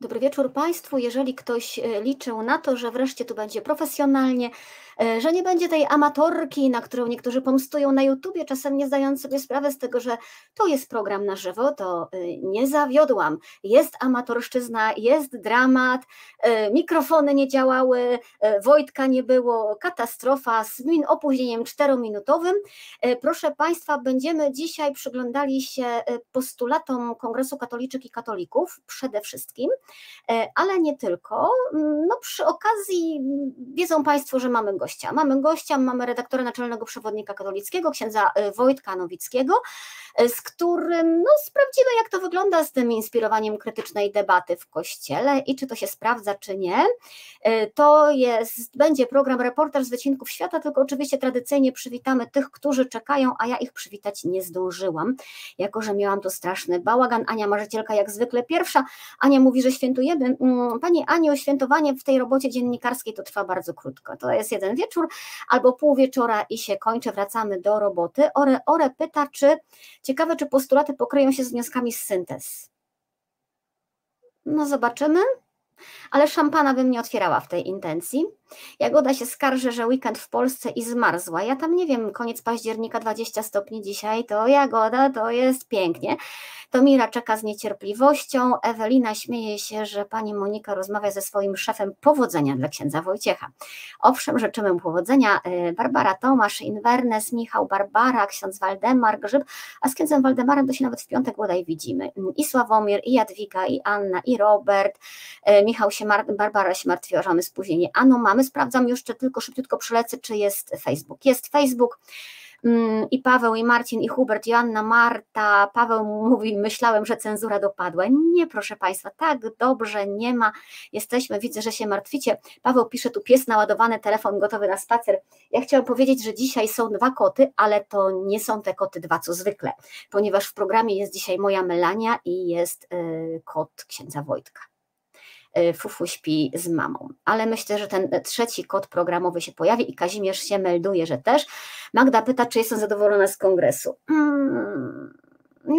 Dobry wieczór Państwu. Jeżeli ktoś e, liczył na to, że wreszcie tu będzie profesjonalnie, e, że nie będzie tej amatorki, na którą niektórzy pomstują na YouTubie, czasem nie zdając sobie sprawy z tego, że to jest program na żywo, to e, nie zawiodłam. Jest amatorszczyzna, jest dramat, mikrofony nie działały, Wojtka nie było, katastrofa z opóźnieniem czterominutowym. Proszę Państwa, będziemy dzisiaj przyglądali się postulatom Kongresu Katoliczek i Katolików przede wszystkim. E, ale nie tylko. No, przy okazji wiedzą Państwo, że mamy gościa. Mamy gościa, mamy redaktora naczelnego przewodnika katolickiego, księdza e, Wojtka Nowickiego, e, z którym no, sprawdzimy, jak to wygląda z tym inspirowaniem krytycznej debaty w Kościele i czy to się sprawdza, czy nie. To jest, będzie program Reportaż z Wycinków Świata, tylko oczywiście tradycyjnie przywitamy tych, którzy czekają, a ja ich przywitać nie zdążyłam, jako że miałam tu straszny bałagan. Ania Marzycielka jak zwykle pierwsza. Ania mówi, że świętujemy. Mm, Pani Aniu, świętowanie w tej robocie dziennikarskiej to trwa bardzo krótko. To jest jeden wieczór albo pół wieczora i się kończy, wracamy do roboty. Ore, Ore pyta, czy ciekawe, czy postulaty pokryją się z wnioskami z syntez. No zobaczymy ale szampana bym nie otwierała w tej intencji. Jagoda się skarży, że weekend w Polsce i zmarzła. Ja tam nie wiem, koniec października 20 stopni dzisiaj, to Jagoda, to jest pięknie. To Mira czeka z niecierpliwością. Ewelina śmieje się, że pani Monika rozmawia ze swoim szefem powodzenia dla księdza Wojciecha. Owszem, życzymy mu powodzenia. E, Barbara Tomasz, Invernes, Michał Barbara, ksiądz Waldemar, Grzyb, a z księdzem Waldemarem to się nawet w piątek bodaj widzimy. I Sławomir, i Jadwiga, i Anna, i Robert, e, Michał się, Barbara się martwiła, że mamy spóźnienie. Ano mamy, sprawdzam jeszcze tylko szybciutko przylecę, czy jest Facebook. Jest Facebook mm, i Paweł, i Marcin, i Hubert, Joanna, Marta. Paweł mówi, myślałem, że cenzura dopadła. Nie, proszę Państwa, tak dobrze nie ma. Jesteśmy, widzę, że się martwicie. Paweł pisze tu pies naładowany, telefon gotowy na spacer. Ja chciałam powiedzieć, że dzisiaj są dwa koty, ale to nie są te koty dwa, co zwykle, ponieważ w programie jest dzisiaj moja Melania i jest yy, kot księdza Wojtka. Y, Fufu śpi z mamą. Ale myślę, że ten trzeci kod programowy się pojawi i Kazimierz się melduje, że też. Magda pyta, czy jestem zadowolona z kongresu. Hmm.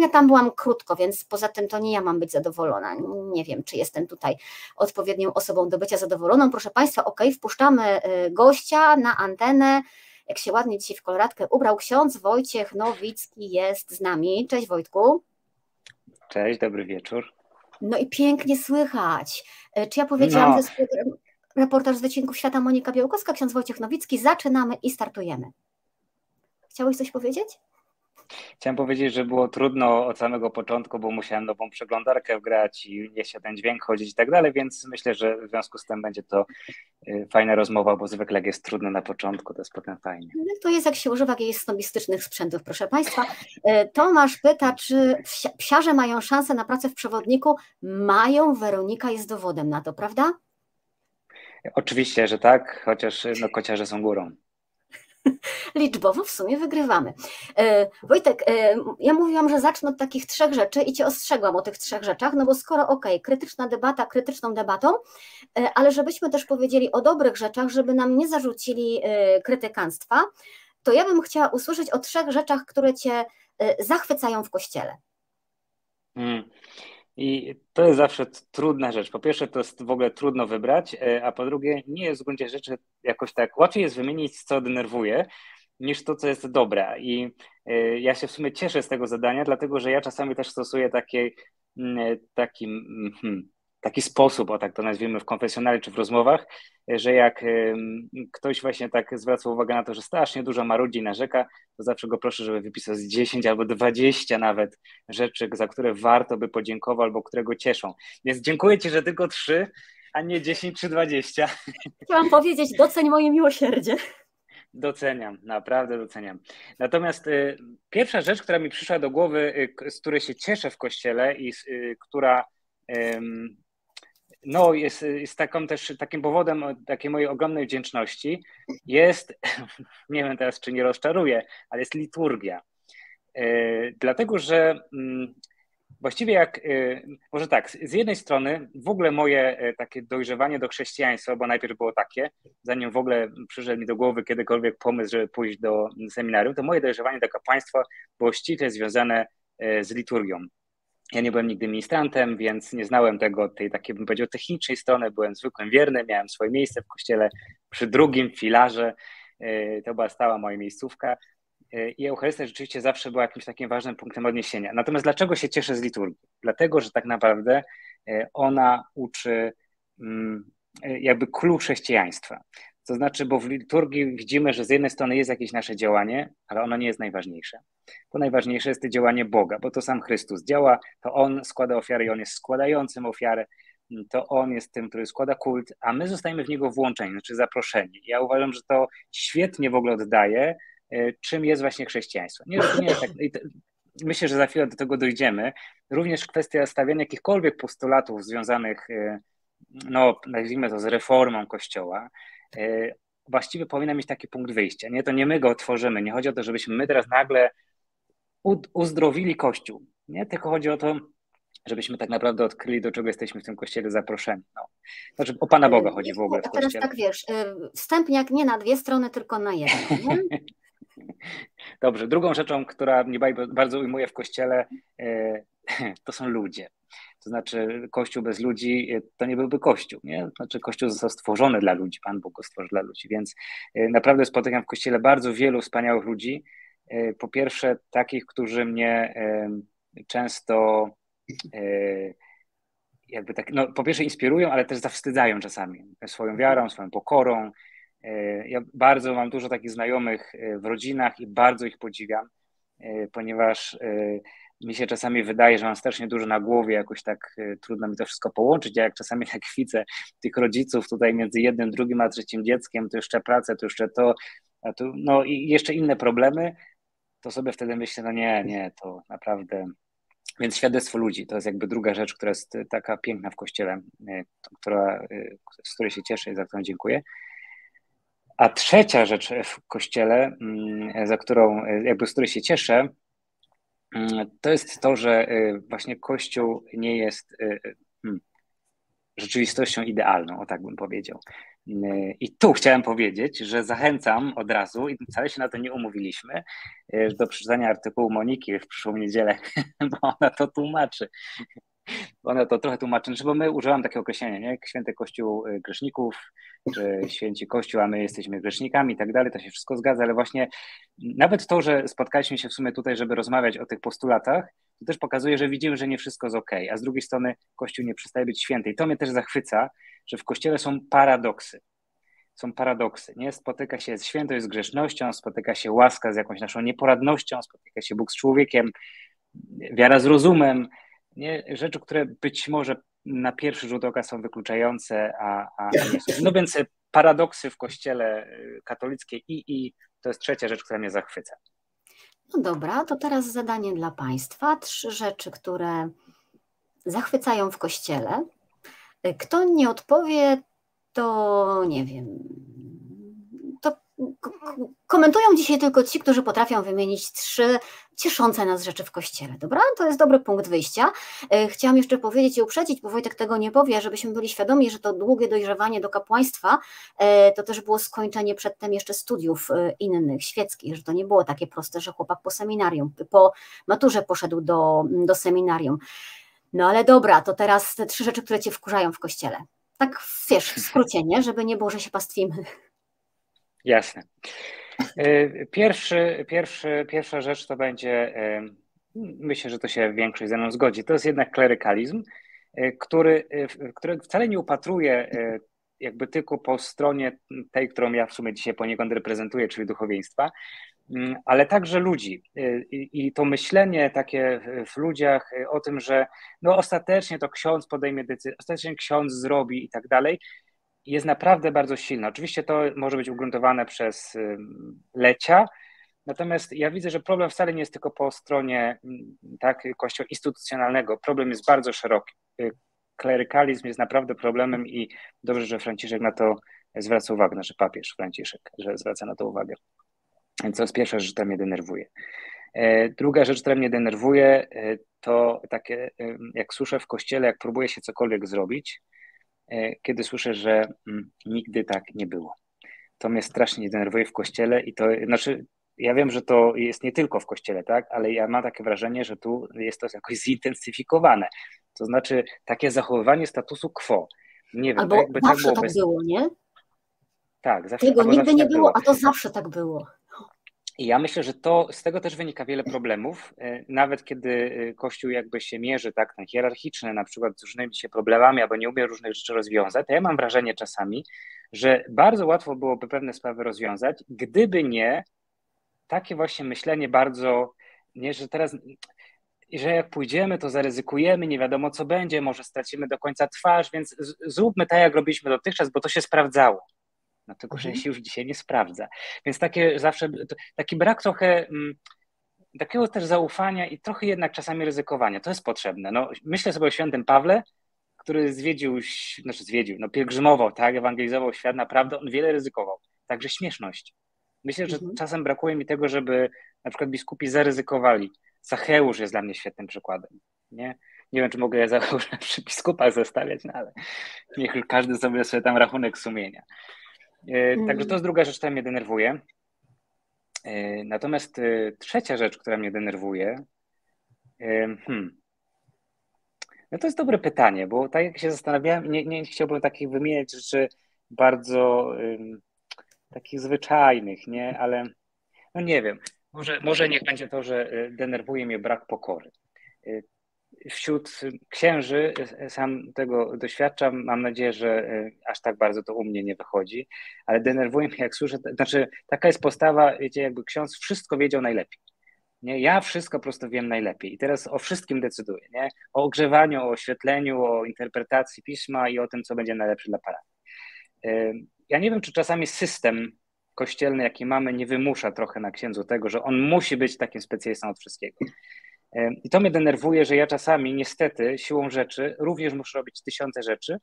Ja tam byłam krótko, więc poza tym to nie ja mam być zadowolona. Nie wiem, czy jestem tutaj odpowiednią osobą do bycia zadowoloną. Proszę Państwa, ok, wpuszczamy y, gościa na antenę. Jak się ładnie dzisiaj w koloratkę ubrał ksiądz Wojciech Nowicki jest z nami. Cześć Wojtku. Cześć, dobry wieczór. No i pięknie słychać. E, czy ja powiedziałam, no. że jest reportaż z wycinków świata Monika Białkowska, ksiądz Wojciech Nowicki. Zaczynamy i startujemy. Chciałeś coś powiedzieć? Chciałem powiedzieć, że było trudno od samego początku, bo musiałem nową przeglądarkę wgrać i nie się ten dźwięk chodzić i tak dalej, więc myślę, że w związku z tym będzie to y, fajna rozmowa, bo zwykle jak jest trudno na początku, to jest potem fajnie. No to jest jak się używa jakichś snobistycznych sprzętów, proszę Państwa. Y, Tomasz pyta, czy psiarze mają szansę na pracę w przewodniku? Mają, Weronika jest dowodem na to, prawda? Oczywiście, że tak, chociaż no, kociarze są górą. liczbowo w sumie wygrywamy. E, Wojtek, e, ja mówiłam, że zacznę od takich trzech rzeczy i Cię ostrzegłam o tych trzech rzeczach, no bo skoro ok, krytyczna debata krytyczną debatą, e, ale żebyśmy też powiedzieli o dobrych rzeczach, żeby nam nie zarzucili krytykanstwa, to ja bym chciała usłyszeć o trzech rzeczach, które Cię zachwycają w Kościele. Hmm. I to jest zawsze trudna rzecz. Po pierwsze, to jest w ogóle trudno wybrać, e, a po drugie, nie jest w gruncie rzeczy jakoś tak łatwiej jest wymienić, co denerwuje, niż to, co jest dobre. I e, ja się w sumie cieszę z tego zadania, dlatego że ja czasami też stosuję takie, mm, taki, mm, hmm, taki sposób, o tak to nazwijmy, w konfesjonale czy w rozmowach, że jak ktoś właśnie tak zwraca uwagę na to, że strasznie dużo marudzi i narzeka, to zawsze go proszę, żeby wypisał z 10 albo 20 nawet rzeczy, za które warto by podziękował albo które go cieszą. Więc dziękuję Ci, że tylko 3, a nie 10 czy 20. Chciałam powiedzieć, doceń moje miłosierdzie. Doceniam, naprawdę doceniam. Natomiast y, pierwsza rzecz, która mi przyszła do głowy, y, z której się cieszę w kościele i y, która no, jest, jest taką też takim powodem takiej mojej ogromnej wdzięczności jest, nie wiem teraz czy nie rozczaruję, ale jest liturgia. E, dlatego, że mm, właściwie jak, e, może tak, z jednej strony w ogóle moje e, takie dojrzewanie do chrześcijaństwa, bo najpierw było takie, zanim w ogóle przyszedł mi do głowy kiedykolwiek pomysł, żeby pójść do seminarium, to moje dojrzewanie do kapłaństwa było ściśle związane z liturgią. Ja nie byłem nigdy ministrantem, więc nie znałem tego, tej takiej, bym powiedział, technicznej strony. Byłem zwykłym wiernym, miałem swoje miejsce w kościele przy drugim filarze. E, to była stała moja miejscówka. E, I Eucharystia rzeczywiście zawsze była jakimś takim ważnym punktem odniesienia. Natomiast dlaczego się cieszę z liturgii? Dlatego, że tak naprawdę ona uczy mm, jakby klucz chrześcijaństwa. To znaczy, bo w liturgii widzimy, że z jednej strony jest jakieś nasze działanie, ale ono nie jest najważniejsze. To najważniejsze jest to działanie Boga, bo to sam Chrystus działa, to On składa ofiarę i On jest składającym ofiarę, to On jest tym, który składa kult, a my zostajemy w Niego włączeni, znaczy zaproszeni. Ja uważam, że to świetnie w ogóle oddaje, e, czym jest właśnie chrześcijaństwo. Nie, nie tak, myślę, że za chwilę do tego dojdziemy. Również kwestia stawiania jakichkolwiek postulatów związanych, e, no nazwijmy to, z reformą Kościoła, właściwie powinna mieć taki punkt wyjścia. Nie, to nie my go otworzymy. Nie chodzi o to, żebyśmy my teraz nagle uzdrowili Kościół. Nie, tylko chodzi o to, żebyśmy tak naprawdę odkryli, do czego jesteśmy w tym kościele zaproszeni. No. Znaczy o Pana Boga chodzi w ogóle w kościele. Teraz tak wiesz, y, wstępniak nie na dwie strony, tylko na jedną. Dobrze, drugą rzeczą, która mnie bardzo ujmuje w kościele, to są ludzie. To znaczy, Kościół bez ludzi e, to nie byłby Kościół. Nie? Znaczy, Kościół został stworzony dla ludzi, Pan Bóg go stworzył dla ludzi. Więc e, naprawdę spotykam w Kościele bardzo wielu wspaniałych ludzi. E, po pierwsze, takich, którzy mnie często jakby tak, no, po pierwsze inspirują, ale też zawstydzają czasami swoją wiarą, swoją pokorą. Ja bardzo mam dużo takich znajomych w rodzinach i bardzo ich podziwiam, ponieważ mi się czasami wydaje, że mam strasznie dużo na głowie, jakoś tak y, trudno mi to wszystko połączyć, a jak czasami jak widzę tych rodziców tutaj między jednym, drugim a trzecim dzieckiem, to jeszcze pracę, to jeszcze to, tu, no i jeszcze inne problemy, to sobie wtedy myślę, no nie, nie, to naprawdę... Więc świadectwo ludzi to jest jakby druga rzecz, która jest taka piękna w Kościele, y, która, y, z której się cieszę i za którą dziękuję. A trzecia rzecz w Kościele, mm, za którą, jakby z której się cieszę, to jest to, że y, właśnie Kościół nie jest y, y, hmm, rzeczywistością idealną, o tak bym powiedział. I tu chciałem powiedzieć, że zachęcam od razu, i wcale się na to nie umówiliśmy, do przeczytania artykułu Moniki w przyszłą niedzielę, bo ona to tłumaczy. Ona to trochę tłumaczy, znaczy, bo my używam takiego określenia, nie? Święty Kościół grzeszników, czy święci Kościół, a my jesteśmy grzesznikami i tak dalej, to się wszystko zgadza, ale właśnie nawet to, że spotkaliśmy się w sumie tutaj, żeby rozmawiać o tych postulatach, to też pokazuje, że widzimy, że nie wszystko jest ok, a z drugiej strony Kościół nie przestaje być święty. I to mnie też zachwyca, że w Kościele są paradoksy. Są paradoksy. Nie spotyka się świętość z grzesznością, spotyka się łaska z jakąś naszą nieporadnością, spotyka się Bóg z człowiekiem, wiara z rozumem. Nie? Rzeczy, które być może na pierwszy rzut oka są wykluczające, a, a nie są. No więc paradoksy w kościele katolickiej i, i to jest trzecia rzecz, która mnie zachwyca. No dobra, to teraz zadanie dla Państwa. Trzy rzeczy, które zachwycają w kościele. Kto nie odpowie, to nie wiem, komentują dzisiaj tylko ci, którzy potrafią wymienić trzy cieszące nas rzeczy w kościele. Dobra? To jest dobry punkt wyjścia. E, chciałam jeszcze powiedzieć i uprzedzić, bo Wojtek tego nie powie, żebyśmy byli świadomi, że to długie dojrzewanie do kapłaństwa e, to też było skończenie przedtem jeszcze studiów e, innych, świeckich, że to nie było takie proste, że chłopak po seminarium, po maturze poszedł do, do seminarium. No ale dobra, to teraz te trzy rzeczy, które cię wkurzają w kościele. Tak wiesz, w skrócie, nie? Żeby nie było, że się pastwimy. Jasne. E, pierwszy, pierwszy, pierwsza rzecz to będzie, e, myślę, że to się większość ze mną zgodzi, to jest jednak klerykalizm, e, który, który wcale nie upatruje jakby tylko po stronie tej, którą ja w sumie dzisiaj poniekąd reprezentuję, czyli duchowieństwa, mm, ale także ludzi. I to myślenie takie w ludziach o tym, że no ostatecznie to ksiądz podejmie decyzję, ostatecznie ksiądz zrobi i tak dalej, jest naprawdę bardzo silna. Oczywiście to może być ugruntowane przez lecia, natomiast ja widzę, że problem wcale nie jest tylko po stronie tak, kościoła instytucjonalnego. Problem jest bardzo szeroki. Y, klerykalizm jest naprawdę problemem i dobrze, że Franciszek na to zwraca uwagę, znaczy papież Franciszek, że zwraca na to uwagę. Więc to jest pierwsza rzecz, która mnie denerwuje. E, druga rzecz, która mnie denerwuje, e, to takie, jak słyszę w kościele, jak próbuje się cokolwiek zrobić, kiedy słyszę, że mm, nigdy tak nie było. To mnie strasznie denerwuje w kościele i to znaczy ja wiem, że to jest nie tylko w kościele, tak, ale ja mam takie wrażenie, że tu jest to jakoś zintensyfikowane. To znaczy takie zachowywanie statusu quo. Nie wiem, Albo tak jakby zawsze tak było. tak bez... było, nie? Tak, zawsze, Tego nigdy zawsze nie tak było, a to zawsze tak było. I ja myślę, że to z tego też wynika wiele problemów, e, nawet kiedy e, Kościół jakby się mierzy tak ten hierarchiczny, na przykład z różnymi się problemami, albo nie umie różnych rzeczy rozwiązać, to ja mam wrażenie czasami, że bardzo łatwo byłoby pewne sprawy rozwiązać, gdyby nie takie właśnie myślenie bardzo, nie, że teraz, że jak pójdziemy, to zaryzykujemy, nie wiadomo co będzie, może stracimy do końca twarz, więc zróbmy tak, jak robiliśmy dotychczas, bo to się sprawdzało. No tylko, że Mhm. się już dzisiaj nie sprawdza. Więc takie zawsze, taki brak trochę mm, takiego też zaufania i trochę jednak czasami ryzykowania, to jest potrzebne. No, myślę sobie o świętym Pawle, który zwiedził, znaczy zwiedził, no pielgrzymował, tak, ewangelizował świat, naprawdę on wiele ryzykował. Także śmieszność. Myślę, że Mhm. czasem brakuje mi tego, żeby na przykład biskupi zaryzykowali. Zacheusz jest dla mnie świetnym przykładem. Nie, nie wiem, czy mogę Zacheusza przy biskupach zestawiać, no ale niech każdy sobie sobie tam rachunek sumienia. E, Także to Mm. jest druga rzecz, która mnie denerwuje. E, Natomiast e, trzecia rzecz, która mnie denerwuje, hmm, no to jest dobre pytanie, bo tak jak się zastanawiałem, nie, nie chciałbym takich wymieniać rzeczy bardzo ym, takich zwyczajnych, nie, ale no nie wiem, może, może niech będzie to, że y, denerwuje mnie brak pokory. Wśród księży y, sam tego doświadczam, mam nadzieję, że y, aż tak bardzo to u mnie nie wychodzi, ale denerwuje mnie, jak słyszę, znaczy taka jest postawa, wiecie, jakby ksiądz wszystko wiedział najlepiej. Nie? Ja wszystko po prostu wiem najlepiej i teraz o wszystkim decyduję. Nie? O ogrzewaniu, o oświetleniu, o interpretacji pisma i o tym, co będzie najlepsze dla parafii. Y, Ja nie wiem, czy czasami system kościelny, jaki mamy, nie wymusza trochę na księdzu tego, że on musi być takim specjalistą od wszystkiego. I to mnie denerwuje, że ja czasami niestety siłą rzeczy również muszę robić tysiące rzeczy,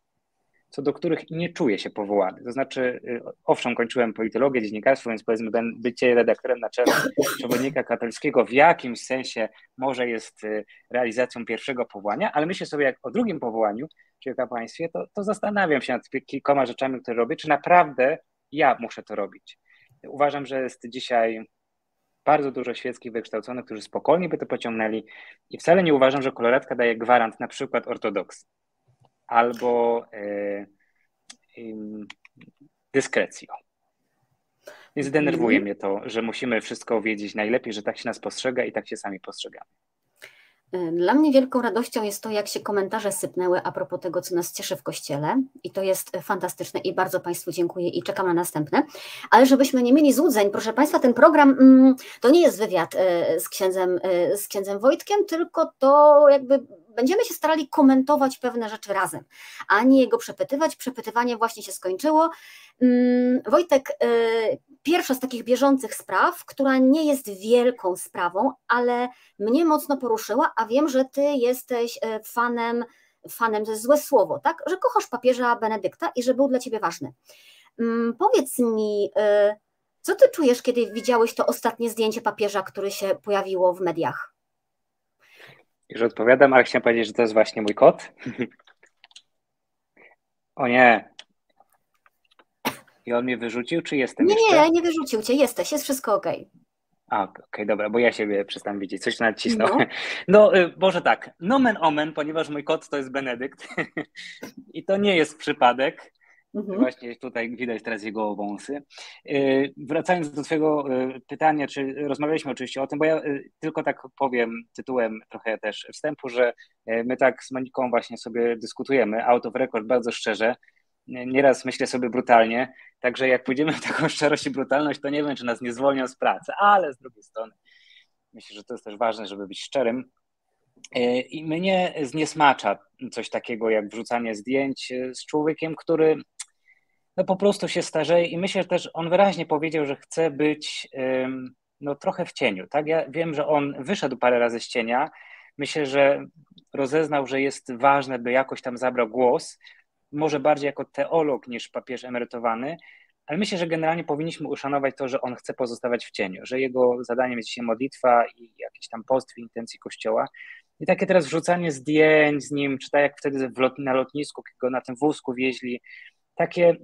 co do których nie czuję się powołany. To znaczy, y, owszem, kończyłem politologię, dziennikarstwo, więc powiedzmy, bycie redaktorem naczelnym przewodnika katolickiego w jakimś sensie może jest y, realizacją pierwszego powołania, ale myślę sobie, jak o drugim powołaniu, czyli o kapłaństwie, to, to zastanawiam się nad kilkoma rzeczami, które robię, czy naprawdę ja muszę to robić. Uważam, że jest dzisiaj bardzo dużo świeckich wykształconych, którzy spokojnie by to pociągnęli i wcale nie uważam, że koloratka daje gwarant na przykład ortodoksji albo y, y, dyskrecji. o. Więc denerwuje Mhm. mnie to, że musimy wszystko wiedzieć najlepiej, że tak się nas postrzega i tak się sami postrzegamy. Y, Dla mnie wielką radością jest to, jak się komentarze sypnęły a propos tego, co nas cieszy w kościele. I to jest fantastyczne i bardzo Państwu dziękuję i czekam na następne. Ale żebyśmy nie mieli złudzeń, proszę Państwa, ten program mm, to nie jest wywiad y, z księdzem, y, z księdzem Wojtkiem, tylko to jakby będziemy się starali komentować pewne rzeczy razem, a nie jego przepytywać. Przepytywanie właśnie się skończyło. Mm, Wojtek, y, pierwsza z takich bieżących spraw, która nie jest wielką sprawą, ale mnie mocno poruszyła, a wiem, że ty jesteś e, fanem, fanem to jest złe słowo, tak? Że kochasz papieża Benedykta i że był dla ciebie ważny. Mm, Powiedz mi, e, co ty czujesz, kiedy widziałeś to ostatnie zdjęcie papieża, które się pojawiło w mediach? Już odpowiadam, ale chciałem powiedzieć, że to jest właśnie mój kot. o nie. I on mnie wyrzucił, czy jestem Nie, jeszcze? nie, nie wyrzucił cię, jesteś, jest wszystko okej. A, okej, dobra, bo ja siebie przestałem widzieć, coś nacisnął. No. No, y, może tak, nomen omen, ponieważ mój kot to jest Benedykt i to nie jest przypadek. Mhm. Właśnie tutaj widać teraz jego wąsy. Y, Wracając do Twojego y, pytania, czy rozmawialiśmy oczywiście o tym, bo ja y, tylko tak powiem tytułem trochę też wstępu, że my tak z Moniką właśnie sobie dyskutujemy, out of record, bardzo szczerze. Nie- Nieraz myślę sobie brutalnie, także jak pójdziemy w taką szczerość i brutalność, to nie wiem, czy nas nie zwolnią z pracy, ale z drugiej strony myślę, że to jest też ważne, żeby być szczerym. I mnie zniesmacza coś takiego jak wrzucanie zdjęć z człowiekiem, który no po prostu się starzeje i myślę, że też on wyraźnie powiedział, że chce być no trochę w cieniu, tak? Ja wiem, że on wyszedł parę razy z cienia, myślę, że rozeznał, że jest ważne, by jakoś tam zabrał głos, może bardziej jako teolog niż papież emerytowany, ale myślę, że generalnie powinniśmy uszanować to, że on chce pozostawać w cieniu, że jego zadaniem jest dzisiaj modlitwa i jakiś tam post w intencji Kościoła. I takie teraz wrzucanie zdjęć z nim, czy tak jak wtedy lot, na lotnisku, go na tym wózku wieźli, takie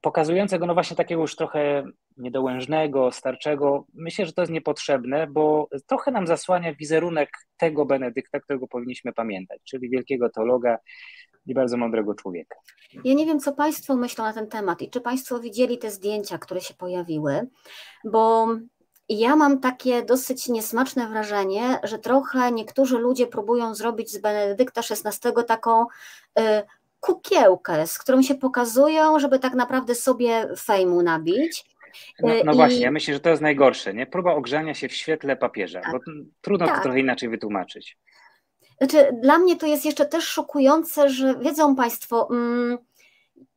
pokazującego no właśnie takiego już trochę niedołężnego, starczego. Myślę, że to jest niepotrzebne, bo trochę nam zasłania wizerunek tego Benedykta, którego powinniśmy pamiętać, czyli wielkiego teologa i bardzo mądrego człowieka. Ja nie wiem, co Państwo myślą na ten temat i czy Państwo widzieli te zdjęcia, które się pojawiły, bo ja mam takie dosyć niesmaczne wrażenie, że trochę niektórzy ludzie próbują zrobić z Benedykta XVI taką y, kukiełkę, z którą się pokazują, żeby tak naprawdę sobie fejmu nabić. No, no I... właśnie, ja myślę, że to jest najgorsze, nie? Próba ogrzania się w świetle papieża, tak. bo trudno tak. to trochę inaczej wytłumaczyć. Znaczy, dla mnie to jest jeszcze też szokujące, że wiedzą Państwo, mm,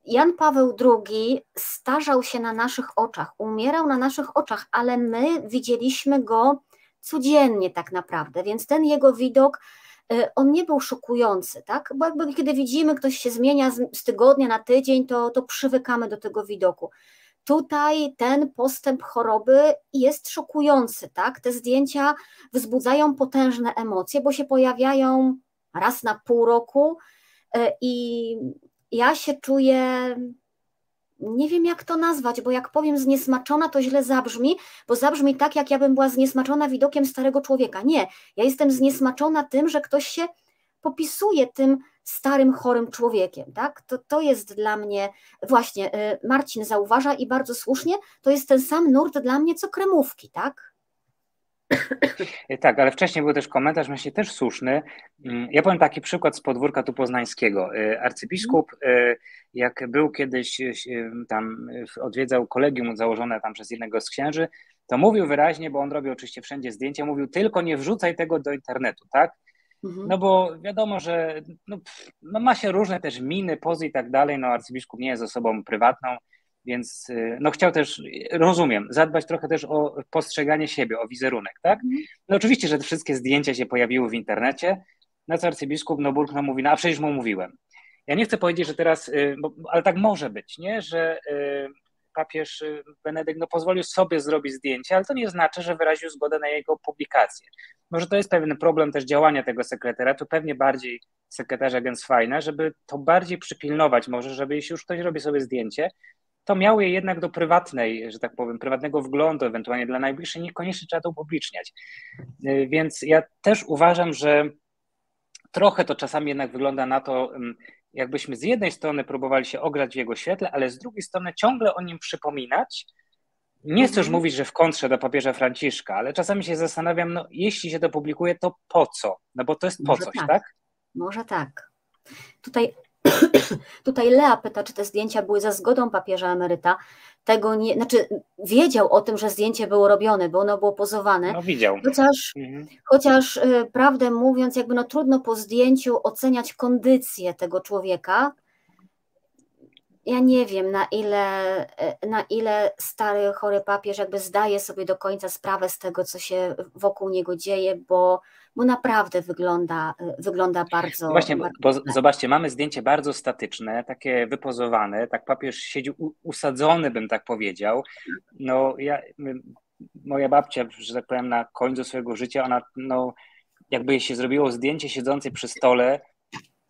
Jan Paweł II starzał się na naszych oczach, umierał na naszych oczach, ale my widzieliśmy go codziennie tak naprawdę, więc ten jego widok y, on nie był szokujący, tak? Bo jakby kiedy widzimy, ktoś się zmienia z, tygodnia na tydzień, to, to przywykamy do tego widoku. Tutaj ten postęp choroby jest szokujący, tak? Te zdjęcia wzbudzają potężne emocje, bo się pojawiają raz na pół roku y, i ja się czuję, nie wiem jak to nazwać, bo jak powiem zniesmaczona, to źle zabrzmi, bo zabrzmi tak, jak ja bym była zniesmaczona widokiem starego człowieka. Nie, ja jestem zniesmaczona tym, że ktoś się popisuje tym starym, chorym człowiekiem, tak? To, to jest dla mnie, właśnie y, Marcin zauważa i bardzo słusznie, to jest ten sam nurt dla mnie, co kremówki, tak? Tak, ale wcześniej był też komentarz, myślę, też słuszny. Mm, ja powiem taki przykład z podwórka tu poznańskiego. Y, arcybiskup, y, jak był kiedyś y, tam, odwiedzał kolegium założone tam przez jednego z księży, to mówił wyraźnie, bo on robił oczywiście wszędzie zdjęcia, mówił tylko nie wrzucaj tego do internetu, tak? Mhm. No bo wiadomo, że no, no ma się różne też miny, pozy i tak dalej, no arcybiskup nie jest osobą prywatną, więc y, no chciał też, rozumiem, zadbać trochę też o postrzeganie siebie, o wizerunek, tak? Mhm. No oczywiście, że te wszystkie zdjęcia się pojawiły w internecie, na co arcybiskup no burknął mówi, no a przecież mu mówiłem. Ja nie chcę powiedzieć, że teraz, y, bo, ale tak może być, nie? Że y, papież Benedykt no, pozwolił sobie zrobić zdjęcie, ale to nie znaczy, że wyraził zgodę na jego publikację. Może to jest pewien problem też działania tego sekretariatu, pewnie bardziej sekretarza Gensweina, żeby to bardziej przypilnować może, żeby jeśli już ktoś robi sobie zdjęcie, to miało je jednak do prywatnej, że tak powiem, prywatnego wglądu, ewentualnie dla najbliższych, niekoniecznie trzeba to upubliczniać. Y, więc ja też uważam, że trochę to czasami jednak wygląda na to, jakbyśmy z jednej strony próbowali się ograć w jego świetle, ale z drugiej strony ciągle o nim przypominać. Nie chcę już mhm. mówić, że w kontrze do papieża Franciszka, ale czasami się zastanawiam, no jeśli się to publikuje, to po co? No bo to jest po Może coś, tak? tak? Może tak. Tutaj Tutaj Lea pyta, czy te zdjęcia były za zgodą papieża emeryta. Tego nie, znaczy wiedział o tym, że zdjęcie było robione, bo ono było pozowane. No widział. Chociaż, mhm. chociaż y, prawdę mówiąc, jakby no trudno po zdjęciu oceniać kondycję tego człowieka. Ja nie wiem, na ile, y, na ile stary, chory papież jakby zdaje sobie do końca sprawę z tego, co się wokół niego dzieje, bo bo naprawdę wygląda, wygląda bardzo. Właśnie, bardzo bo zobaczcie, mamy zdjęcie bardzo statyczne, takie wypozowane, tak papież siedzi usadzony, bym tak powiedział. No, ja, moja babcia, że tak powiem, na końcu swojego życia, ona, no, jakby się zrobiło zdjęcie siedzącej przy stole,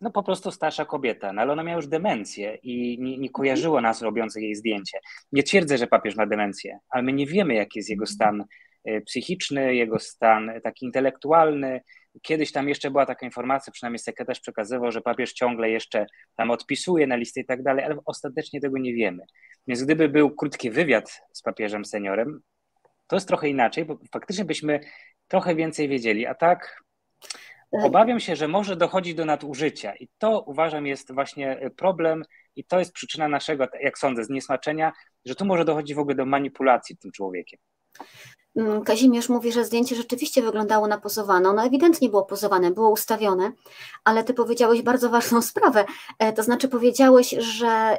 no po prostu starsza kobieta, no ale ona miała już demencję i nie, nie kojarzyło nas robiących jej zdjęcie. Nie twierdzę, że papież ma demencję, ale my nie wiemy, jaki jest jego stan E, psychiczny, jego stan taki intelektualny. Kiedyś tam jeszcze była taka informacja, przynajmniej sekretarz przekazywał, że papież ciągle jeszcze tam odpisuje na listy i tak dalej, ale ostatecznie tego nie wiemy. Więc gdyby był krótki wywiad z papieżem seniorem, to jest trochę inaczej, bo faktycznie byśmy trochę więcej wiedzieli, a tak obawiam się, że może dochodzić do nadużycia i to uważam jest właśnie problem i to jest przyczyna naszego, jak sądzę, zniesmaczenia, że tu może dochodzić w ogóle do manipulacji tym człowiekiem. Mm, Kazimierz mówi, że zdjęcie rzeczywiście wyglądało na pozowane. Ono ewidentnie było pozowane, było ustawione, ale ty powiedziałeś bardzo ważną sprawę. E, to znaczy powiedziałeś, że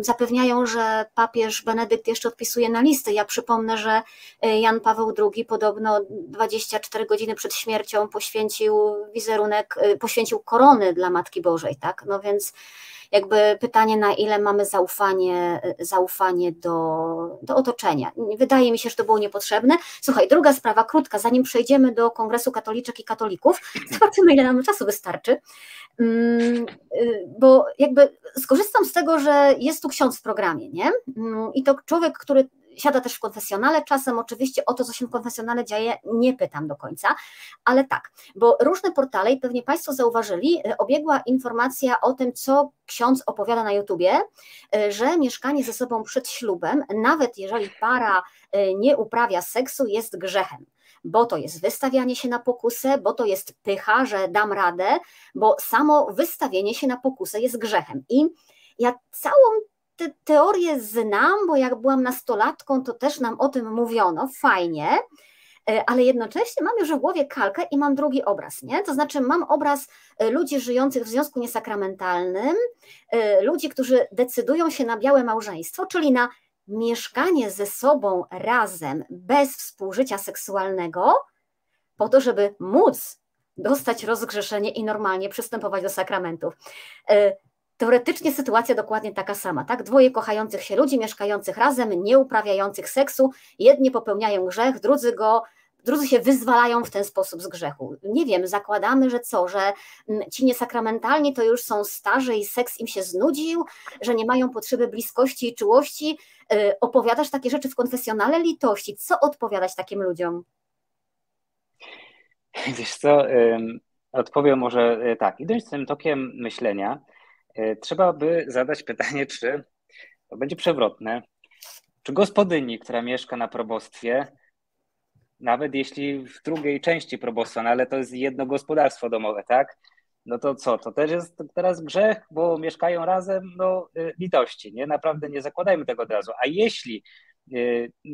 zapewniają, że papież Benedykt jeszcze odpisuje na listy. Ja przypomnę, że e, Jan Paweł II podobno 24 godziny przed śmiercią poświęcił wizerunek, e, poświęcił korony dla Matki Bożej, tak? No więc jakby pytanie, na ile mamy zaufanie, zaufanie do, do otoczenia. Wydaje mi się, że to było niepotrzebne. Słuchaj, druga sprawa, krótka, zanim przejdziemy do Kongresu Katoliczek i Katolików, zobaczymy, ile nam czasu wystarczy. Mm, y, bo jakby skorzystam z tego, że jest tu ksiądz w programie, nie? Mm, I to człowiek, który siada też w konfesjonale, czasem oczywiście o to, co się w konfesjonale dzieje, nie pytam do końca, ale tak, bo różne portale i pewnie Państwo zauważyli, y, obiegła informacja o tym, co ksiądz opowiada na YouTubie, y, że mieszkanie ze sobą przed ślubem, nawet jeżeli para nie uprawia seksu, jest grzechem bo to jest wystawianie się na pokusę, bo to jest pycha, że dam radę, bo samo wystawienie się na pokusę jest grzechem. I ja całą tę teorię znam, bo jak byłam nastolatką, to też nam o tym mówiono, fajnie, e, ale jednocześnie mam już w głowie kalkę i mam drugi obraz, nie? To znaczy mam obraz e, ludzi żyjących w związku niesakramentalnym, e, ludzi, którzy decydują się na białe małżeństwo, czyli na mieszkanie ze sobą razem bez współżycia seksualnego, po to, żeby móc dostać rozgrzeszenie i normalnie przystępować do sakramentów. Teoretycznie sytuacja dokładnie taka sama, tak? Dwoje kochających się ludzi, mieszkających razem, nie uprawiających seksu, jedni popełniają grzech, drudzy go drudzy się wyzwalają w ten sposób z grzechu. Nie wiem, zakładamy, że co, że mm, ci niesakramentalni to już są starzy i seks im się znudził, że nie mają potrzeby bliskości i czułości. Y, opowiadasz takie rzeczy w konfesjonale litości. Co odpowiadać takim ludziom? Wiesz co, odpowiem może y, tak. Idąc tym tokiem myślenia, trzeba by zadać pytanie, czy to będzie przewrotne, czy gospodyni, która mieszka na probostwie, nawet jeśli w drugiej części probostwa, no ale to jest jedno gospodarstwo domowe, tak? No to co, to też jest teraz grzech, bo mieszkają razem, no y, litości, nie? Naprawdę nie zakładajmy tego od razu. A jeśli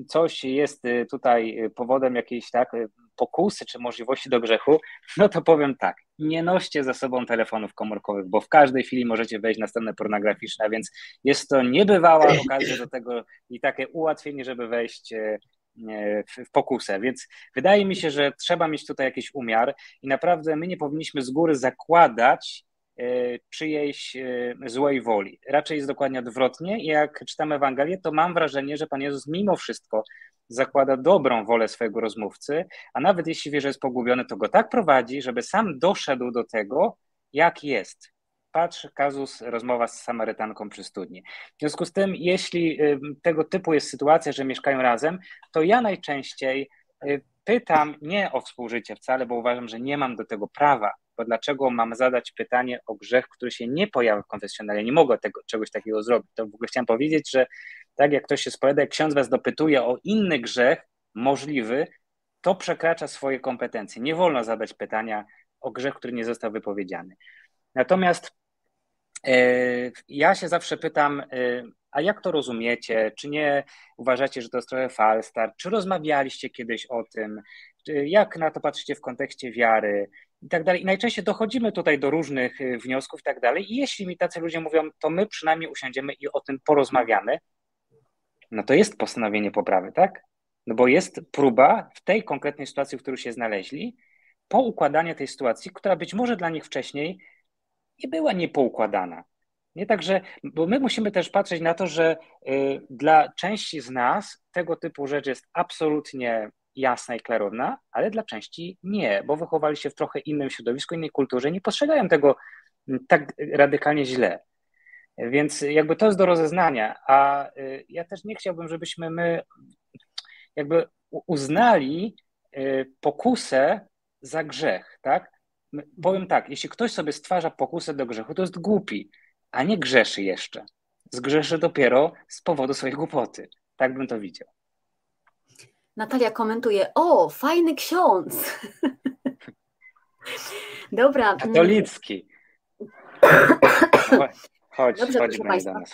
coś jest y, tutaj powodem jakiejś tak pokusy czy możliwości do grzechu, no to powiem tak, nie noście ze sobą telefonów komórkowych, bo w każdej chwili możecie wejść na stronę pornograficzną, więc jest to niebywała okazja do tego i takie ułatwienie, żeby wejść w pokusę. Więc wydaje mi się, że trzeba mieć tutaj jakiś umiar i naprawdę my nie powinniśmy z góry zakładać e, czyjejś e, złej woli. Raczej jest dokładnie odwrotnie. Jak czytam Ewangelię, to mam wrażenie, że Pan Jezus mimo wszystko zakłada dobrą wolę swojego rozmówcy, a nawet jeśli wie, że jest pogubiony, to go tak prowadzi, żeby sam doszedł do tego, jak jest, patrz, kazus, rozmowa z Samarytanką przy studni. W związku z tym, jeśli y, tego typu jest sytuacja, że mieszkają razem, to ja najczęściej pytam nie o współżycie wcale, bo uważam, że nie mam do tego prawa, dlaczego mam zadać pytanie o grzech, który się nie pojawia w konfesjonale? Nie mogę tego, czegoś takiego zrobić. To w ogóle chciałem powiedzieć, że tak jak ktoś się spowiada, jak ksiądz was dopytuje o inny grzech możliwy, to przekracza swoje kompetencje. Nie wolno zadać pytania o grzech, który nie został wypowiedziany. Natomiast e, ja się zawsze pytam, e, a jak to rozumiecie? Czy nie uważacie, że to jest trochę falstart? Czy rozmawialiście kiedyś o tym? Jak na to patrzycie w kontekście wiary? I tak dalej. I najczęściej dochodzimy tutaj do różnych e, wniosków i tak dalej. I jeśli mi tacy ludzie mówią, to my przynajmniej usiądziemy i o tym porozmawiamy, no to jest postanowienie poprawy, tak? No bo jest próba w tej konkretnej sytuacji, w której się znaleźli, poukładania tej sytuacji, która być może dla nich wcześniej nie była niepoukładana. Nie także, bo my musimy też patrzeć na to, że y, dla części z nas tego typu rzecz jest absolutnie jasna i klarowna, ale dla części nie, bo wychowali się w trochę innym środowisku, innej kulturze, nie postrzegają tego mm, tak radykalnie źle. Więc jakby to jest do rozeznania, a y, ja też nie chciałbym, żebyśmy my jakby uznali y, pokusę za grzech, tak? Powiem tak, jeśli ktoś sobie stwarza pokusę do grzechu, to jest głupi, a nie grzeszy jeszcze. Zgrzeszy dopiero z powodu swojej głupoty. Tak bym to widział. Natalia komentuje, o, fajny ksiądz. Dobra. Katolicki. Chodź, Dobrze, chodź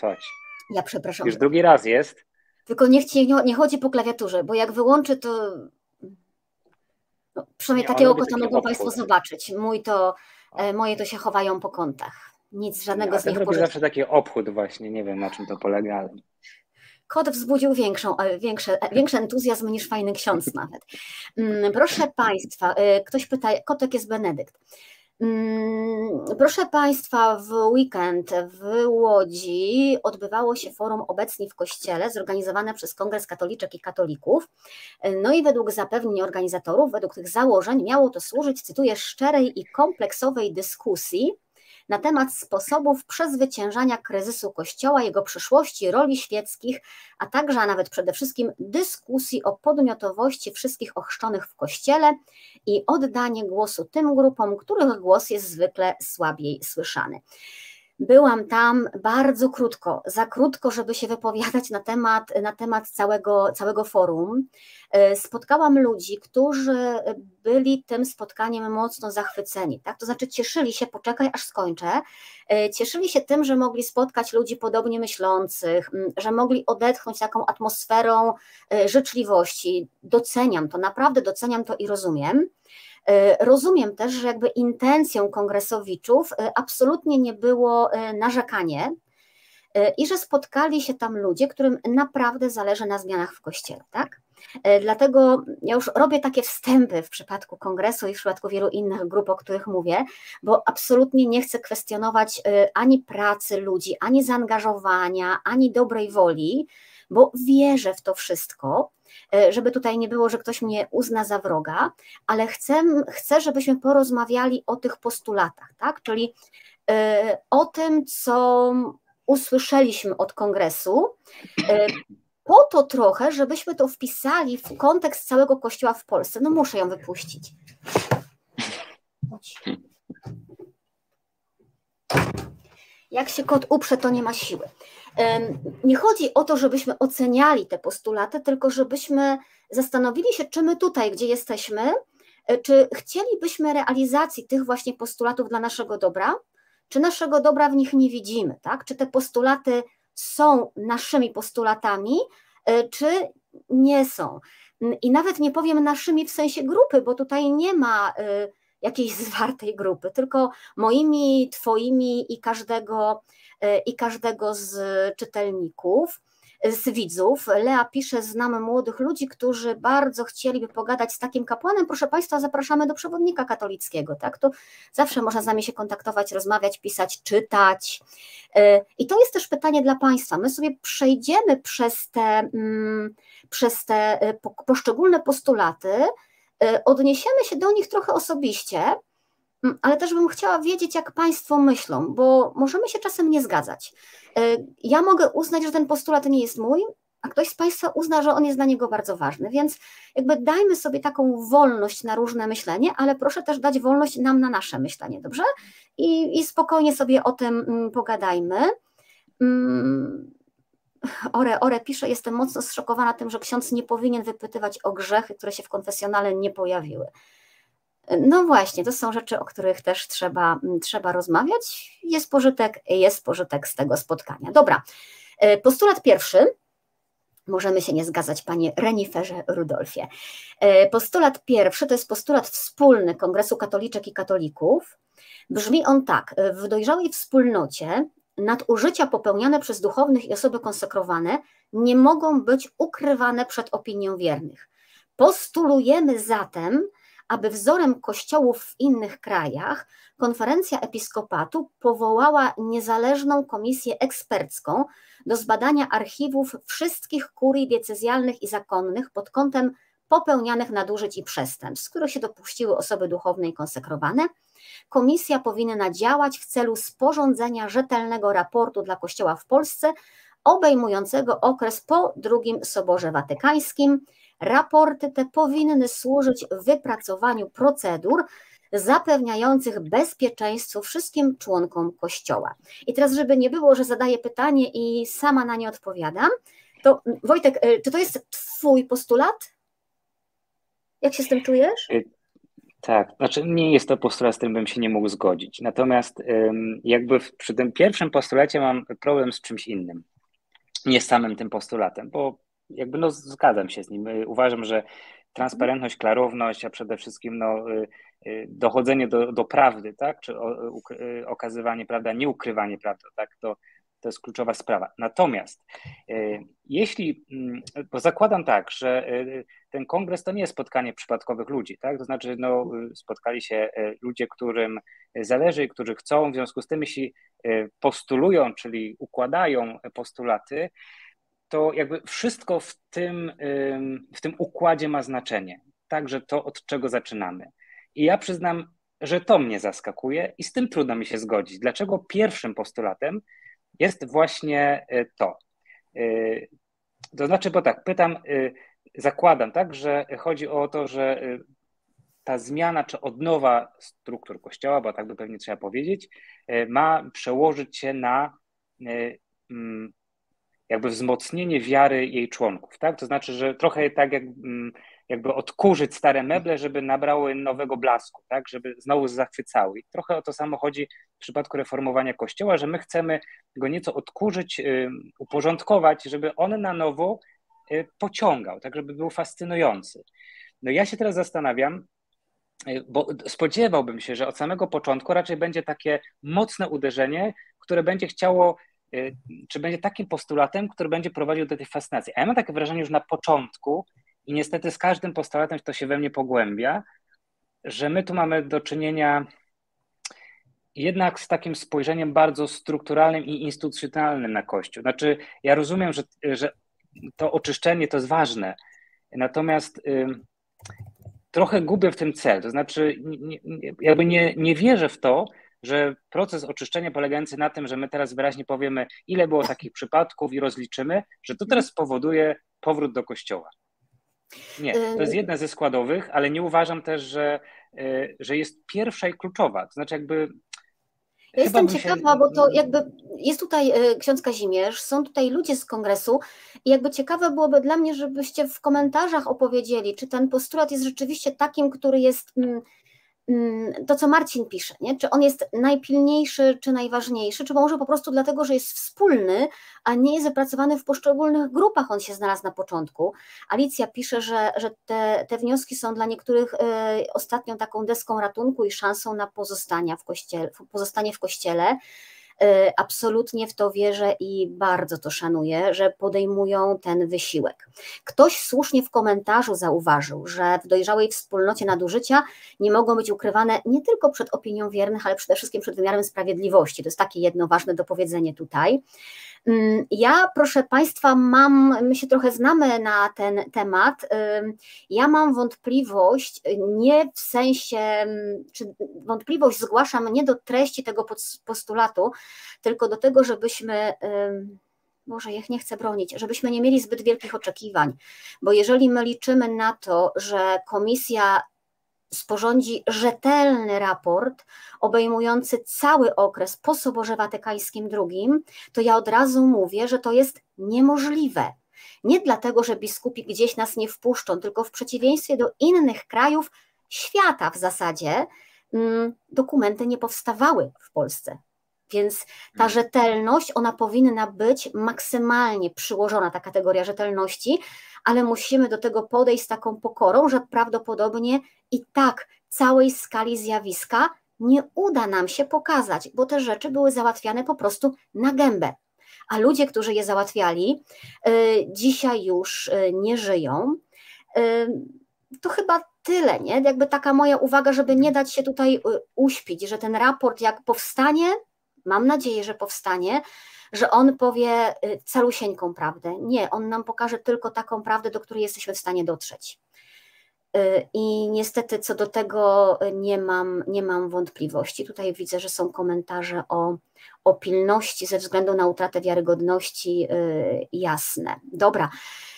chodź. Ja przepraszam. Już drugi raz jest. Tylko niech ci nie, nie chodzi po klawiaturze, bo jak wyłączy, to no, przynajmniej nie, takiego kota mogą Państwo zobaczyć. Mój to, e, moje to się chowają po kątach. Nic, żadnego ja z nich robi zawsze taki obchód właśnie, nie wiem na czym to polega, ale... Kot wzbudził większą, e, większy, e, większy entuzjazm niż fajny ksiądz nawet. Mm, proszę Państwa, ktoś pyta, kotek jest Benedykt. Mm, proszę Państwa, w weekend w Łodzi odbywało się forum Obecni w Kościele, zorganizowane przez Kongres Katoliczek i Katolików. No i według zapewnień organizatorów, według tych założeń, miało to służyć, cytuję, szczerej i kompleksowej dyskusji na temat sposobów przezwyciężania kryzysu Kościoła, jego przyszłości, roli świeckich, a także, a nawet przede wszystkim dyskusji o podmiotowości wszystkich ochrzczonych w Kościele i oddanie głosu tym grupom, których głos jest zwykle słabiej słyszany. Byłam tam bardzo krótko, za krótko, żeby się wypowiadać na temat, na temat całego, całego forum. E, spotkałam ludzi, którzy byli tym spotkaniem mocno zachwyceni, tak? To znaczy cieszyli się, poczekaj aż skończę, e, cieszyli się tym, że mogli spotkać ludzi podobnie myślących, że mogli odetchnąć taką atmosferą e, życzliwości. Doceniam to, naprawdę doceniam to i rozumiem. E, rozumiem też, że jakby intencją kongresowiczów e, absolutnie nie było e, narzekanie i że spotkali się tam ludzie, którym naprawdę zależy na zmianach w kościele, tak? Dlatego ja już robię takie wstępy w przypadku kongresu i w przypadku wielu innych grup, o których mówię, bo absolutnie nie chcę kwestionować ani pracy ludzi, ani zaangażowania, ani dobrej woli, bo wierzę w to wszystko, e, żeby tutaj nie było, że ktoś mnie uzna za wroga, ale chcę, chcę żebyśmy porozmawiali o tych postulatach, tak? czyli e, o tym, co usłyszeliśmy od kongresu, e, po to trochę, żebyśmy to wpisali w kontekst całego kościoła w Polsce. No muszę ją wypuścić. Jak się kot uprze, to nie ma siły. Nie chodzi o to, żebyśmy oceniali te postulaty, tylko żebyśmy zastanowili się, czy my tutaj, gdzie jesteśmy, e, czy chcielibyśmy realizacji tych właśnie postulatów dla naszego dobra, czy naszego dobra w nich nie widzimy, tak? Czy te postulaty są naszymi postulatami, e, czy nie są. I nawet nie powiem naszymi w sensie grupy, bo tutaj nie ma e, jakiejś zwartej grupy, tylko moimi, twoimi i każdego E, i każdego z czytelników, z widzów. Lea pisze, znam młodych ludzi, którzy bardzo chcieliby pogadać z takim kapłanem. Proszę Państwa, zapraszamy do przewodnika katolickiego. Tak? To zawsze można z nami się kontaktować, rozmawiać, pisać, czytać. E, I to jest też pytanie dla Państwa. My sobie przejdziemy przez te, mm, przez te e, poszczególne postulaty, odniesiemy się do nich trochę osobiście Mm, ale też bym chciała wiedzieć, jak Państwo myślą, bo możemy się czasem nie zgadzać. E, ja mogę uznać, że ten postulat nie jest mój, a ktoś z Państwa uzna, że on jest dla niego bardzo ważny, więc jakby dajmy sobie taką wolność na różne myślenie, ale proszę też dać wolność nam na nasze myślenie, dobrze? I, i spokojnie sobie o tym mm, pogadajmy. Mm, Ore, Ore pisze, jestem mocno zszokowana tym, że ksiądz nie powinien wypytywać o grzechy, które się w konfesjonale nie pojawiły. No właśnie, to są rzeczy, o których też trzeba, trzeba rozmawiać. Jest pożytek, jest pożytek z tego spotkania. Dobra, e, postulat pierwszy. Możemy się nie zgadzać, panie Reniferze Rudolfie. E, postulat pierwszy to jest postulat wspólny Kongresu Katoliczek i Katolików. Brzmi on tak: w dojrzałej wspólnocie nadużycia popełniane przez duchownych i osoby konsekrowane nie mogą być ukrywane przed opinią wiernych. Postulujemy zatem, aby wzorem kościołów w innych krajach konferencja episkopatu powołała niezależną komisję ekspercką do zbadania archiwów wszystkich kurii diecezjalnych i zakonnych pod kątem popełnianych nadużyć i przestępstw, których się dopuściły osoby duchowne i konsekrowane. Komisja powinna działać w celu sporządzenia rzetelnego raportu dla Kościoła w Polsce, obejmującego okres po II Soborze Watykańskim, Raporty te powinny służyć wypracowaniu procedur zapewniających bezpieczeństwo wszystkim członkom Kościoła. I teraz, żeby nie było, że zadaję pytanie i sama na nie odpowiadam, to Wojtek, y, czy to jest Twój postulat? Jak się z tym czujesz? Tak, znaczy nie jest to postulat, z którym bym się nie mógł zgodzić. Natomiast jakby przy tym pierwszym postulacie mam problem z czymś innym. Nie z samym tym postulatem, bo jakby no zgadzam się z nim. Y, uważam, że transparentność, klarowność, a przede wszystkim no, y, y, dochodzenie do, do prawdy, tak, czy okazywanie prawdy, a nie ukrywanie prawdy, tak, to, to jest kluczowa sprawa. Natomiast jeśli, mm, bo zakładam tak, że ten kongres to nie jest spotkanie przypadkowych ludzi, tak? To znaczy, no, spotkali się ludzie, którym zależy, którzy chcą, w związku z tym, jeśli postulują, czyli układają postulaty, to jakby wszystko w tym, w tym układzie ma znaczenie. Także to, od czego zaczynamy. I ja przyznam, że to mnie zaskakuje i z tym trudno mi się zgodzić. Dlaczego pierwszym postulatem jest właśnie e, to? E, to znaczy, bo tak, pytam, e, zakładam, tak, że chodzi o to, że ta zmiana czy odnowa struktur kościoła, bo tak by pewnie trzeba powiedzieć, ma przełożyć się na mm, jakby wzmocnienie wiary jej członków, tak? To znaczy, że trochę tak jak mm, jakby odkurzyć stare meble, żeby nabrały nowego blasku, tak? Żeby znowu zachwycały. I trochę o to samo chodzi w przypadku reformowania Kościoła, że my chcemy go nieco odkurzyć, y, uporządkować, żeby on na nowo y, pociągał, tak żeby był fascynujący. No ja się teraz zastanawiam, y, bo spodziewałbym się, że od samego początku raczej będzie takie mocne uderzenie, które będzie chciało czy będzie takim postulatem, który będzie prowadził do tej fascynacji. A ja mam takie wrażenie już na początku, i niestety z każdym postulatem to się we mnie pogłębia, że my tu mamy do czynienia jednak z takim spojrzeniem bardzo strukturalnym i instytucjonalnym na Kościół. Znaczy, ja rozumiem, że, że to oczyszczenie to jest ważne, natomiast y, trochę gubię w tym cel. To znaczy, nie, jakby nie, nie wierzę w to, że proces oczyszczenia polegający na tym, że my teraz wyraźnie powiemy, ile było takich przypadków i rozliczymy, że to teraz spowoduje powrót do kościoła. Nie, to jest jedna ze składowych, ale nie uważam też, że, y, że jest pierwsza i kluczowa. To znaczy, jakby ja jestem ciekawa, się... bo to jakby jest tutaj y, ksiądz Kazimierz, są tutaj ludzie z kongresu i jakby ciekawe byłoby dla mnie, żebyście w komentarzach opowiedzieli, czy ten postulat jest rzeczywiście takim, który jest Mm, to, co Marcin pisze, nie? czy on jest najpilniejszy, czy najważniejszy, czy może po prostu dlatego, że jest wspólny, a nie jest wypracowany w poszczególnych grupach, on się znalazł na początku. Alicja pisze, że, że te, te wnioski są dla niektórych y, ostatnią taką deską ratunku i szansą na pozostanie w kościele, pozostanie w kościele. Y, absolutnie w to wierzę i bardzo to szanuję, że podejmują ten wysiłek. Ktoś słusznie w komentarzu zauważył, że w dojrzałej wspólnocie nadużycia nie mogą być ukrywane nie tylko przed opinią wiernych, ale przede wszystkim przed wymiarem sprawiedliwości. To jest takie jedno ważne dopowiedzenie tutaj. Mm, ja, proszę Państwa, mam, my się trochę znamy na ten temat. Ja mam wątpliwość, nie w sensie, czy wątpliwość zgłaszam nie do treści tego postulatu, tylko do tego, żebyśmy. Może ich nie chcę bronić, żebyśmy nie mieli zbyt wielkich oczekiwań, bo jeżeli my liczymy na to, że komisja sporządzi rzetelny raport obejmujący cały okres po Soborze Watykańskim II, to ja od razu mówię, że to jest niemożliwe. Nie dlatego, że biskupi gdzieś nas nie wpuszczą, tylko w przeciwieństwie do innych krajów świata w zasadzie, mm, dokumenty nie powstawały w Polsce. Więc ta hmm. rzetelność, ona powinna być maksymalnie przyłożona, ta kategoria rzetelności, ale musimy do tego podejść z taką pokorą, że prawdopodobnie i tak całej skali zjawiska nie uda nam się pokazać, bo te rzeczy były załatwiane po prostu na gębę. A ludzie, którzy je załatwiali, y, dzisiaj już y, nie żyją. Y, to chyba tyle, nie? Jakby taka moja uwaga, żeby nie dać się tutaj uśpić, że ten raport jak powstanie, mam nadzieję, że powstanie, że on powie calusieńką prawdę. Nie, on nam pokaże tylko taką prawdę, do której jesteśmy w stanie dotrzeć. Y, I niestety co do tego nie mam, nie mam wątpliwości. Tutaj widzę, że są komentarze o, o pilności ze względu na utratę wiarygodności y, jasne. Dobra.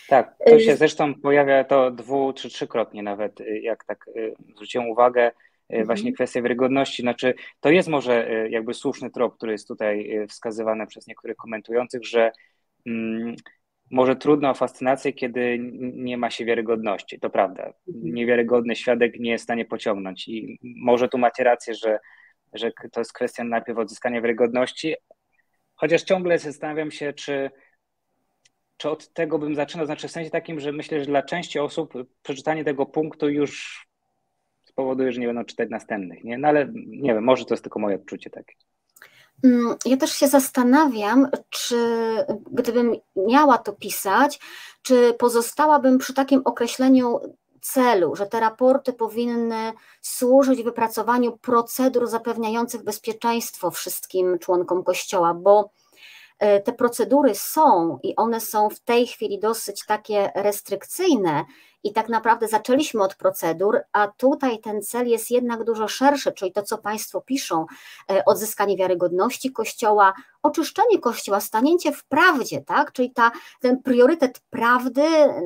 Tak, to się y, zresztą pojawia to dwu czy trzykrotnie nawet, jak tak zwróciłem uwagę, właśnie mhm. kwestia wiarygodności. Znaczy, to jest może jakby słuszny trop, który jest tutaj wskazywany przez niektórych komentujących, że mm, może trudno o fascynację, kiedy nie ma się wiarygodności. To prawda. Mhm. Niewiarygodny świadek nie jest w stanie pociągnąć. I może tu macie rację, że, że to jest kwestia najpierw odzyskania wiarygodności. Chociaż ciągle zastanawiam się, czy, czy od tego bym zaczynał. Znaczy, w sensie takim, że myślę, że dla części osób przeczytanie tego punktu już spowoduje, że nie będą czytać następnych. Nie? No ale nie wiem, może to jest tylko moje odczucie takie. Mm, ja też się zastanawiam, czy gdybym miała to pisać, czy pozostałabym przy takim określeniu celu, że te raporty powinny służyć wypracowaniu procedur zapewniających bezpieczeństwo wszystkim członkom Kościoła, bo te procedury są i one są w tej chwili dosyć takie restrykcyjne i tak naprawdę zaczęliśmy od procedur, a tutaj ten cel jest jednak dużo szerszy, czyli to, co Państwo piszą, e, odzyskanie wiarygodności Kościoła, oczyszczenie Kościoła, stanięcie w prawdzie, tak? czyli ta, ten priorytet prawdy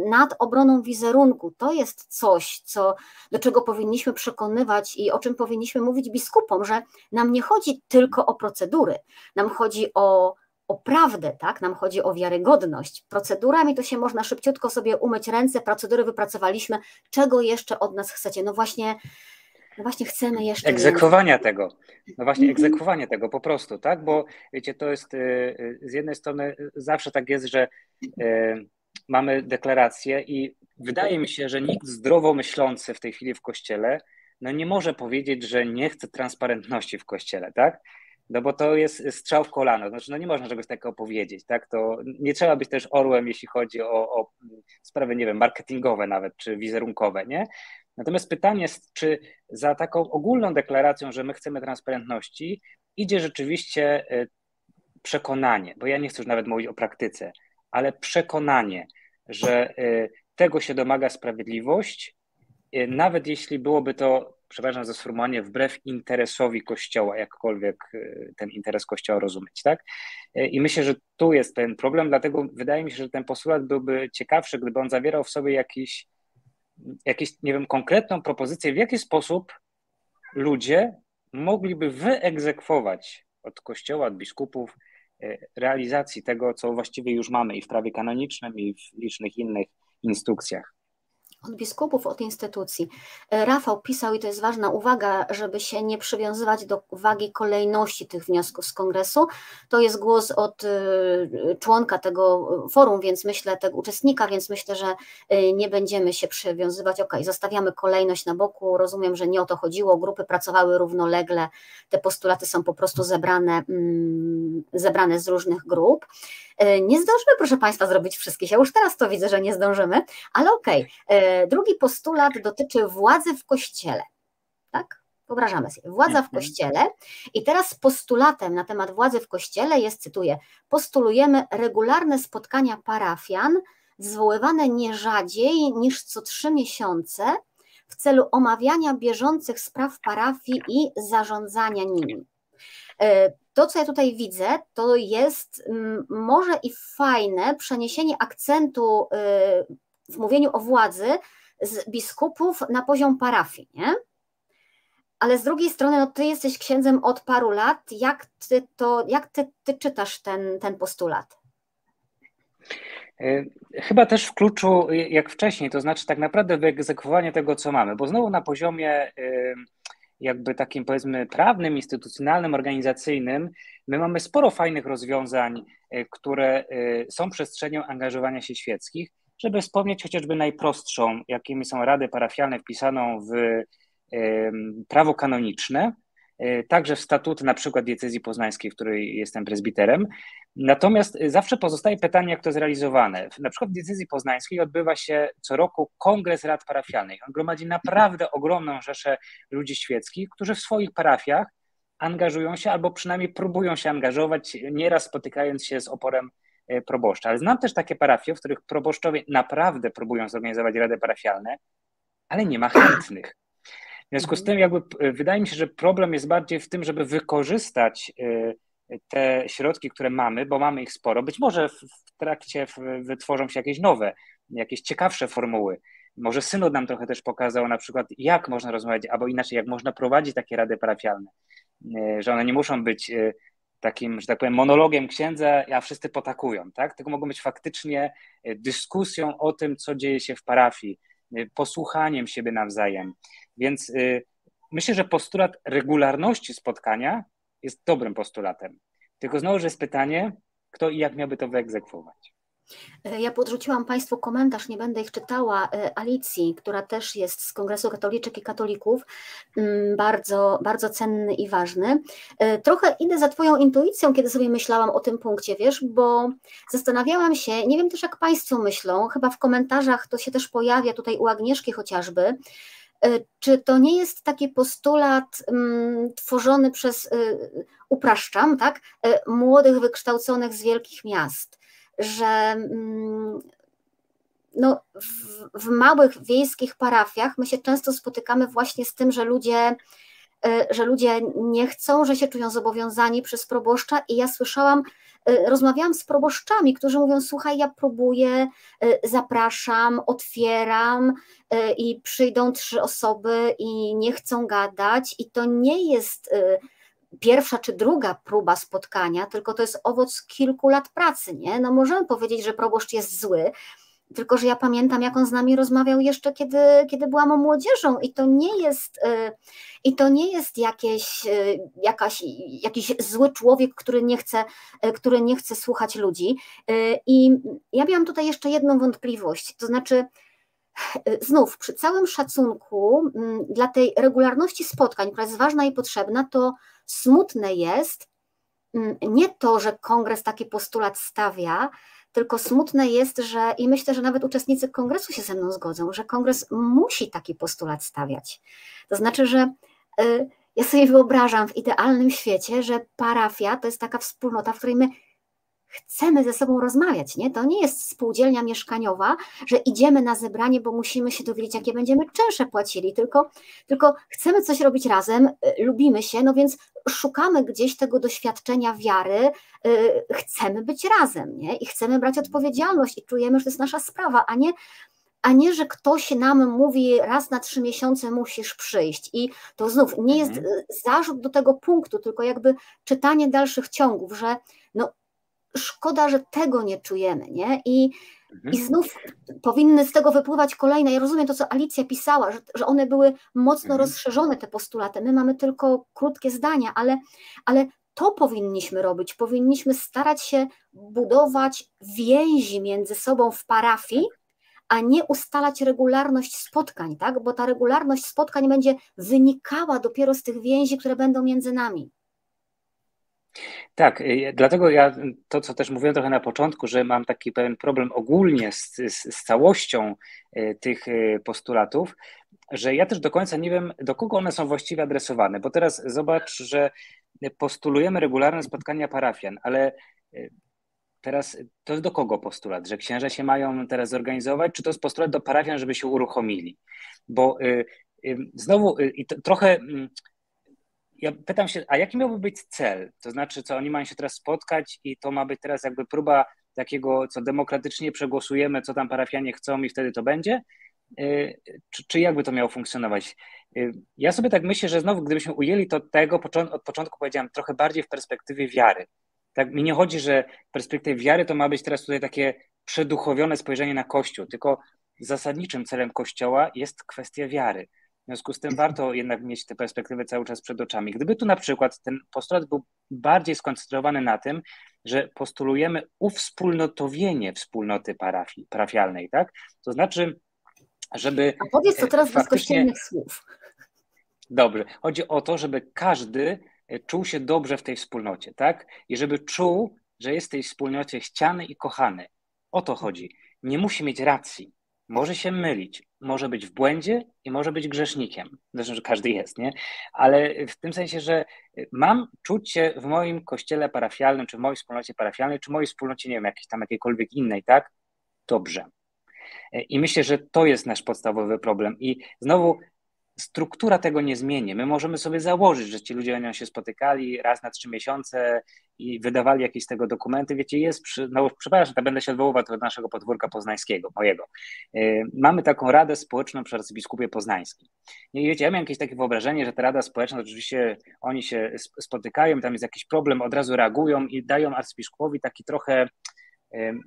nad obroną wizerunku, to jest coś, co, do czego powinniśmy przekonywać i o czym powinniśmy mówić biskupom, że nam nie chodzi tylko o procedury, nam chodzi o o prawdę, tak? Nam chodzi o wiarygodność. Procedurami to się można szybciutko sobie umyć ręce, procedury wypracowaliśmy. Czego jeszcze od nas chcecie? No właśnie, no właśnie chcemy jeszcze. Egzekwowania tego. No właśnie, mm -hmm. egzekwowanie tego po prostu, tak? Bo wiecie, to jest y, y, z jednej strony zawsze tak jest, że y, mamy deklarację i wydaje mi się, że nikt zdrowo myślący w tej chwili w kościele no nie może powiedzieć, że nie chce transparentności w kościele, tak? No bo to jest strzał w kolano. Znaczy, no nie można czegoś takiego powiedzieć, tak? To nie trzeba być też orłem, jeśli chodzi o, o sprawy, nie wiem, marketingowe nawet, czy wizerunkowe, nie? Natomiast pytanie jest, czy za taką ogólną deklaracją, że my chcemy transparentności, idzie rzeczywiście e, przekonanie, bo ja nie chcę już nawet mówić o praktyce, ale przekonanie, że e, tego się domaga sprawiedliwość, e, nawet jeśli byłoby to przepraszam za sformułowanie, wbrew interesowi Kościoła, jakkolwiek e, ten interes Kościoła rozumieć, tak? E, I myślę, że tu jest ten problem, dlatego wydaje mi się, że ten postulat byłby ciekawszy, gdyby on zawierał w sobie jakiś, jakieś, nie wiem, konkretną propozycję, w jaki sposób ludzie mogliby wyegzekwować od Kościoła, od biskupów e, realizacji tego, co właściwie już mamy i w prawie kanonicznym, i w licznych innych instrukcjach od biskupów, od instytucji. E, Rafał pisał, i to jest ważna uwaga, żeby się nie przywiązywać do wagi kolejności tych wniosków z kongresu. To jest głos od e, członka tego forum, więc myślę, tego uczestnika, więc myślę, że e, nie będziemy się przywiązywać. Ok, zostawiamy kolejność na boku. Rozumiem, że nie o to chodziło. Grupy pracowały równolegle. Te postulaty są po prostu zebrane, mm, zebrane z różnych grup. E, nie zdążymy, proszę Państwa, zrobić wszystkich. Ja już teraz to widzę, że nie zdążymy, ale okej. Okay. Drugi postulat dotyczy władzy w kościele. Tak? Wyobrażamy sobie, władza w mhm. kościele. I teraz postulatem na temat władzy w kościele jest, cytuję, postulujemy regularne spotkania parafian, zwoływane nie rzadziej niż co trzy miesiące, w celu omawiania bieżących spraw parafii i zarządzania nimi. E, to, co ja tutaj widzę, to jest mm, może i fajne przeniesienie akcentu y, w mówieniu o władzy z biskupów na poziom parafii, nie? Ale z drugiej strony, no ty jesteś księdzem od paru lat, jak ty to, jak ty, ty czytasz ten, ten postulat? Chyba też w kluczu jak wcześniej, to znaczy tak naprawdę wyegzekwowanie tego, co mamy, bo znowu na poziomie jakby takim powiedzmy prawnym, instytucjonalnym, organizacyjnym, my mamy sporo fajnych rozwiązań, e, które e, są przestrzenią angażowania się świeckich, żeby wspomnieć chociażby najprostszą, jakimi są rady parafialne wpisaną w prawo kanoniczne, e, także w statuty na przykład diecezji poznańskiej, w której jestem prezbiterem. Natomiast zawsze pozostaje pytanie, jak to jest realizowane. Na przykład w diecezji poznańskiej odbywa się co roku kongres rad parafialnych. On gromadzi naprawdę ogromną rzeszę ludzi świeckich, którzy w swoich parafiach angażują się albo przynajmniej próbują się angażować, nieraz spotykając się z oporem e, proboszcza. Ale znam też takie parafie, w których proboszczowie naprawdę próbują zorganizować rady parafialne, ale nie ma chętnych. W związku z tym, jakby e, wydaje mi się, że problem jest bardziej w tym, żeby wykorzystać e, te środki, które mamy, bo mamy ich sporo. Być może w trakcie wytworzą się jakieś nowe, jakieś ciekawsze formuły. Może synod nam trochę też pokazał na przykład, jak można rozmawiać, albo inaczej, jak można prowadzić takie rady parafialne, e, że one nie muszą być e, takim, że tak powiem, monologiem księdza, a wszyscy potakują, tak? Tylko mogą być faktycznie e, dyskusją o tym, co dzieje się w parafii, posłuchaniem siebie nawzajem. Więc myślę, że postulat regularności spotkania jest dobrym postulatem. Tylko znowu, że jest pytanie, kto i jak miałby to wyegzekwować. E, ja podrzuciłam Państwu komentarz, nie będę ich czytała, e, Alicji, która też jest z Kongresu Katoliczek i Katolików, mm, bardzo, bardzo cenny i ważny. E, trochę idę za Twoją intuicją, kiedy sobie myślałam o tym punkcie, wiesz, bo zastanawiałam się, nie wiem też jak Państwo myślą, chyba w komentarzach to się też pojawia tutaj u Agnieszki chociażby, czy to nie jest taki postulat um, tworzony przez, y, upraszczam, tak, y, młodych wykształconych z wielkich miast? Że mm, no, w, w małych wiejskich parafiach my się często spotykamy właśnie z tym, że ludzie y, że ludzie nie chcą, że się czują zobowiązani przez proboszcza i ja słyszałam, y, rozmawiałam z proboszczami, którzy mówią, słuchaj, ja próbuję, y, zapraszam, otwieram i przyjdą trzy osoby i nie chcą gadać i to nie jest pierwsza czy druga próba spotkania, tylko to jest owoc kilku lat pracy, nie? No możemy powiedzieć, że proboszcz jest zły, tylko że ja pamiętam, jak on z nami rozmawiał jeszcze, kiedy, kiedy byłam młodzieżą i to nie jest, y, i to nie jest jakieś, y, jakaś, jakiś zły człowiek, który nie, chce, y, który nie chce słuchać ludzi. I ja miałam tutaj jeszcze jedną wątpliwość, to znaczy znów przy całym szacunku mm, dla tej regularności spotkań, która jest ważna i potrzebna, to smutne jest mm, nie to, że kongres taki postulat stawia, tylko smutne jest, że i myślę, że nawet uczestnicy kongresu się ze mną zgodzą, że kongres musi taki postulat stawiać. To znaczy, że y, ja sobie wyobrażam w idealnym świecie, że parafia to jest taka wspólnota, w której my chcemy ze sobą rozmawiać, nie? To nie jest spółdzielnia mieszkaniowa, że idziemy na zebranie, bo musimy się dowiedzieć, jakie będziemy czynsze płacili, tylko, tylko chcemy coś robić razem, y, lubimy się, no więc szukamy gdzieś tego doświadczenia wiary, y, chcemy być razem, nie? I chcemy brać odpowiedzialność i czujemy, że to jest nasza sprawa, a nie a nie, że ktoś nam mówi raz na trzy miesiące musisz przyjść. I to znów nie jest mhm. y, zarzut do tego punktu, tylko jakby czytanie dalszych ciągów, że no, szkoda, że tego nie czujemy, nie? I, mhm. i znów powinny z tego wypływać kolejne. Ja rozumiem to, co Alicja pisała, że, że one były mocno mhm. rozszerzone, te postulaty. My mamy tylko krótkie zdania, ale, ale to powinniśmy robić. Powinniśmy starać się budować więzi między sobą w parafii, a nie ustalać regularność spotkań, tak? Bo ta regularność spotkań będzie wynikała dopiero z tych więzi, które będą między nami. Tak, y, dlatego ja to, co też mówiłem trochę na początku, że mam taki pewien problem ogólnie z, z, z całością y, tych y, postulatów, że ja też do końca nie wiem, do kogo one są właściwie adresowane, bo teraz zobacz, że postulujemy regularne spotkania parafian, ale teraz to jest do kogo postulat? Że księża się mają teraz zorganizować, czy to jest postulat do parafian, żeby się uruchomili? Bo znowu i trochę mm, ja pytam się, a jaki miałby być cel? To znaczy, co oni mają się teraz spotkać i to ma być teraz jakby próba takiego, co demokratycznie przegłosujemy, co tam parafianie chcą i wtedy to będzie? Y, czy, czy jakby to miało funkcjonować? Y, ja sobie tak myślę, że znowu, gdybyśmy ujęli to tego, od początku powiedziałem, trochę bardziej w perspektywie wiary. Tak, mi nie chodzi, że w perspektywie wiary to ma być teraz tutaj takie przeduchowione spojrzenie na Kościół, tylko zasadniczym celem Kościoła jest kwestia wiary. W związku z tym warto jednak mieć tę perspektywę cały czas przed oczami. Gdyby tu na przykład ten postulat był bardziej skoncentrowany na tym, że postulujemy uwspólnotowienie wspólnoty parafii, parafialnej, tak? To znaczy, żeby. A powiedz to teraz faktycznie... bez kościelnych słów. Dobrze. Chodzi o to, żeby każdy e, czuł się dobrze w tej wspólnocie, tak? I żeby czuł, że jest w tej wspólnocie chciany i kochany. O to chodzi. Nie musi mieć racji. Może się mylić, może być w błędzie i może być grzesznikiem. Zresztą, że każdy jest, nie? Ale w tym sensie, że mam czuć się w moim kościele parafialnym, czy w mojej wspólnocie parafialnej, czy w mojej wspólnocie, nie wiem, jakiejś tam jakiejkolwiek innej, tak? Dobrze. I myślę, że to jest nasz podstawowy problem. I znowu struktura tego nie zmieni. My możemy sobie założyć, że ci ludzie będą się spotykali raz na trzy miesiące i wydawali jakieś z tego dokumenty. Wiecie, jest, przy, no przepraszam, to będę się odwoływał do naszego podwórka poznańskiego, mojego. Yy, mamy taką Radę Społeczną przy arcybiskupie poznańskim. I wiecie, ja miałem jakieś takie wyobrażenie, że ta Rada Społeczna, oczywiście oni się spotykają, tam jest jakiś problem, od razu reagują i dają arcybiskupowi taki trochę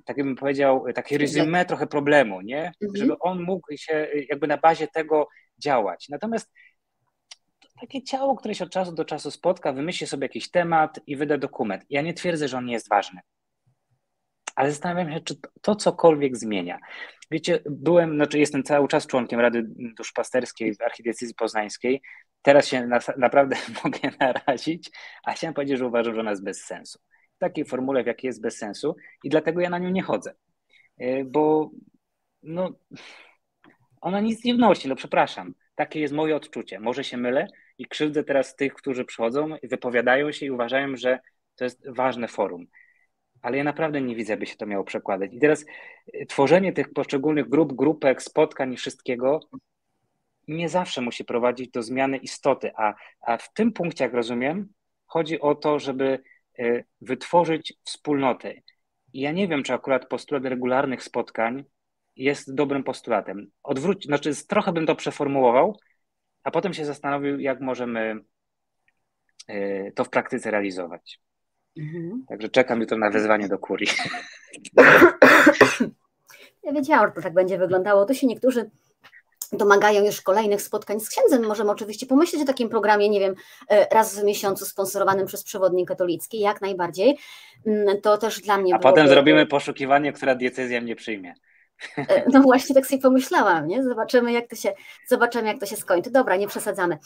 tak bym powiedział, takie resume trochę problemu, nie? Mhm. Żeby on mógł się jakby na bazie tego działać. Natomiast takie ciało, które się od czasu do czasu spotka, wymyśli sobie jakiś temat i wyda dokument. Ja nie twierdzę, że on nie jest ważny. ale zastanawiam się, czy to cokolwiek zmienia. Wiecie, byłem, znaczy jestem cały czas członkiem Rady Duszpasterskiej w Archidiecezji Poznańskiej. Teraz się na, naprawdę mogę narazić, a chciałem powiedzieć, że uważam, że ona jest bez sensu. W takiej formule, w jakiej jest bez sensu i dlatego ja na nią nie chodzę. E, bo no, ona nic nie wnosi, no przepraszam. Takie jest moje odczucie. Może się mylę i krzywdzę teraz tych, którzy przychodzą, wypowiadają się i uważają, że to jest ważne forum ale ja naprawdę nie widzę, by się to miało przekładać. I teraz y, tworzenie tych poszczególnych grup, grupek, spotkań i wszystkiego nie zawsze musi prowadzić do zmiany istoty, a, a w tym punkcie, jak rozumiem, chodzi o to, żeby y, wytworzyć wspólnotę. I ja nie wiem, czy akurat postulat regularnych spotkań jest dobrym postulatem. Odwróć, znaczy trochę bym to przeformułował, a potem się zastanowił, jak możemy y, to w praktyce realizować. Mhm. Także czekam jutro na wezwanie do kurii. Ja wiedziałam, że to tak będzie wyglądało. To się niektórzy domagają już kolejnych spotkań z księdzem. Możemy oczywiście pomyśleć o takim programie, nie wiem, e, raz w miesiącu sponsorowanym przez przewodnik katolicki, jak najbardziej. Mm, to też dla mnie. A potem zrobimy poszukiwanie, która diecezja mnie przyjmie. No właśnie tak sobie pomyślałam, nie? Zobaczymy, jak to się, zobaczymy, jak to się skończy. Dobra, nie przesadzamy.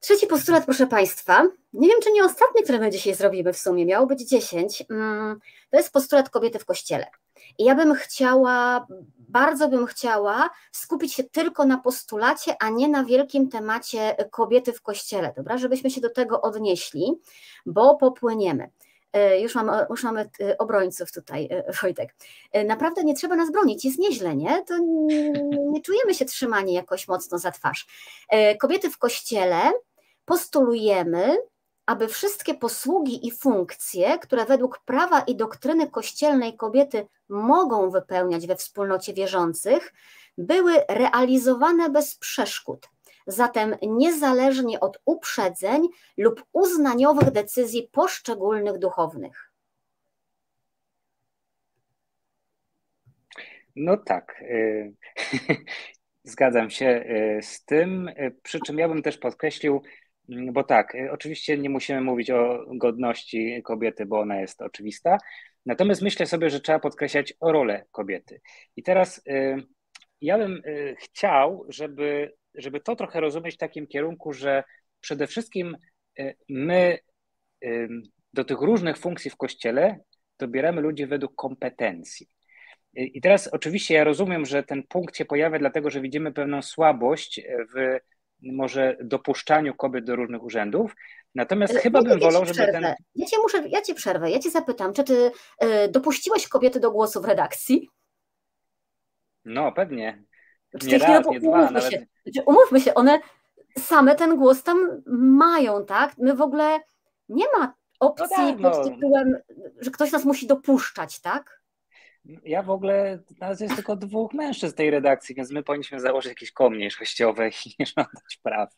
Trzeci postulat, proszę Państwa, nie wiem, czy nie ostatni, który my dzisiaj zrobimy w sumie, miało być 10, mm, to jest postulat kobiety w kościele. I ja bym chciała, bardzo bym chciała skupić się tylko na postulacie, a nie na wielkim temacie kobiety w kościele, dobra, żebyśmy się do tego odnieśli, bo popłyniemy. E, już, już mamy e, obrońców tutaj, e, Wojtek. Naprawdę nie trzeba nas bronić, jest nieźle, nie? To nie, nie czujemy się trzymani jakoś mocno za twarz. Kobiety w kościele postulujemy, aby wszystkie posługi i funkcje, które według prawa i doktryny kościelnej kobiety mogą wypełniać we wspólnocie wierzących, były realizowane bez przeszkód. Zatem niezależnie od uprzedzeń lub uznaniowych decyzji poszczególnych duchownych. No tak. Y, zgadzam się y, z tym. Y, przy czym ja bym też podkreślił, Mm, bo tak, oczywiście nie musimy mówić o godności kobiety, bo ona jest oczywista. Natomiast myślę sobie, że trzeba podkreślać rolę kobiety. I teraz ja bym chciał, żeby, żeby to trochę rozumieć w takim kierunku, że przede wszystkim my do tych różnych funkcji w kościele dobieramy ludzi według kompetencji. I teraz oczywiście ja rozumiem, że ten punkt się pojawia, dlatego że widzimy pewną słabość w może dopuszczaniu kobiet do różnych urzędów. Natomiast Ale chyba bym wolał, żeby ten. Ja cię muszę, ja cię przerwę, ja cię zapytam, czy ty y, dopuściłeś kobiety do głosu w redakcji? No, pewnie. Czy nie raz, nie dwa, umówmy, nawet... się, umówmy się, one same ten głos tam mają, tak? My w ogóle nie ma opcji no tak, no. pod tytułem, że ktoś nas musi dopuszczać, tak? Ja w ogóle, nas jest tylko dwóch mężczyzn tej redakcji, więc my powinniśmy założyć jakieś koło kościowe i nie żądać praw.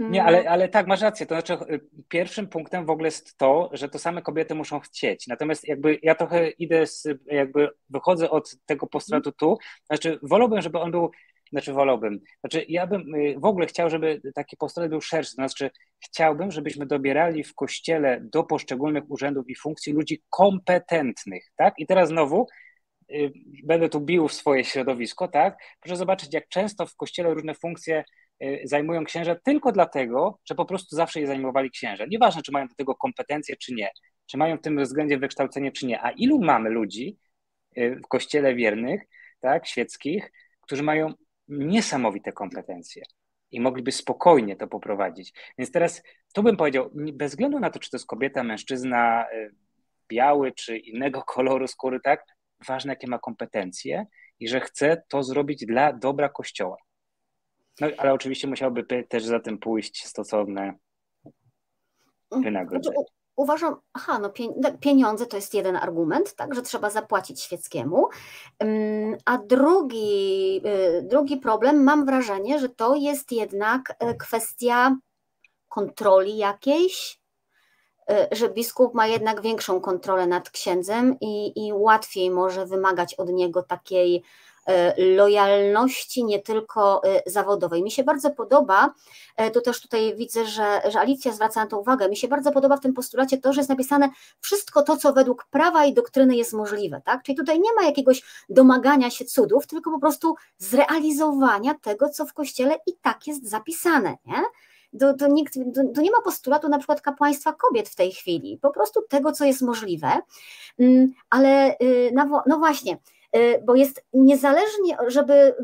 Nie, ale, ale tak, masz rację. To znaczy, y, pierwszym punktem w ogóle jest to, że to same kobiety muszą chcieć. Natomiast jakby ja trochę idę, z, jakby wychodzę od tego postulatu tu. Znaczy, wolałbym, żeby on był znaczy wolałbym. Znaczy ja bym y, w ogóle chciał, żeby taki postulat był szerszy. Znaczy chciałbym, żebyśmy dobierali w kościele do poszczególnych urzędów i funkcji ludzi kompetentnych, tak? I teraz znowu y, będę tu bił w swoje środowisko, tak? Proszę zobaczyć, jak często w kościele różne funkcje zajmują księża tylko dlatego, że po prostu zawsze je zajmowali księża. Nieważne, czy mają do tego kompetencje, czy nie, czy mają w tym względzie wykształcenie, czy nie. A ilu mamy ludzi w kościele wiernych, tak, świeckich, którzy mają niesamowite kompetencje i mogliby spokojnie to poprowadzić. Więc teraz tu bym powiedział, bez względu na to, czy to jest kobieta, mężczyzna, y, biały czy innego koloru skóry, tak, ważne jakie ma kompetencje i że chce to zrobić dla dobra Kościoła. No, ale oczywiście musiałby też za tym pójść stosowne wynagrodzenie. Znaczy, uważam, aha, no pieniądze to jest jeden argument, tak, że trzeba zapłacić świeckiemu, a drugi, y, drugi problem, mam wrażenie, że to jest jednak e, kwestia kontroli jakiejś, e, że biskup ma jednak większą kontrolę nad księdzem i, i łatwiej może wymagać od niego takiej lojalności nie tylko zawodowej. Mi się bardzo podoba, to też tutaj widzę, że, że Alicja zwraca na to uwagę, mi się bardzo podoba w tym postulacie to, że jest napisane wszystko to, co według prawa i doktryny jest możliwe, tak? Czyli tutaj nie ma jakiegoś domagania się cudów, tylko po prostu zrealizowania tego, co w Kościele i tak jest zapisane, nie? To, nikt, nie ma postulatu na przykład kapłaństwa kobiet w tej chwili, po prostu tego, co jest możliwe, mm, ale no, no właśnie, bo jest niezależnie, żeby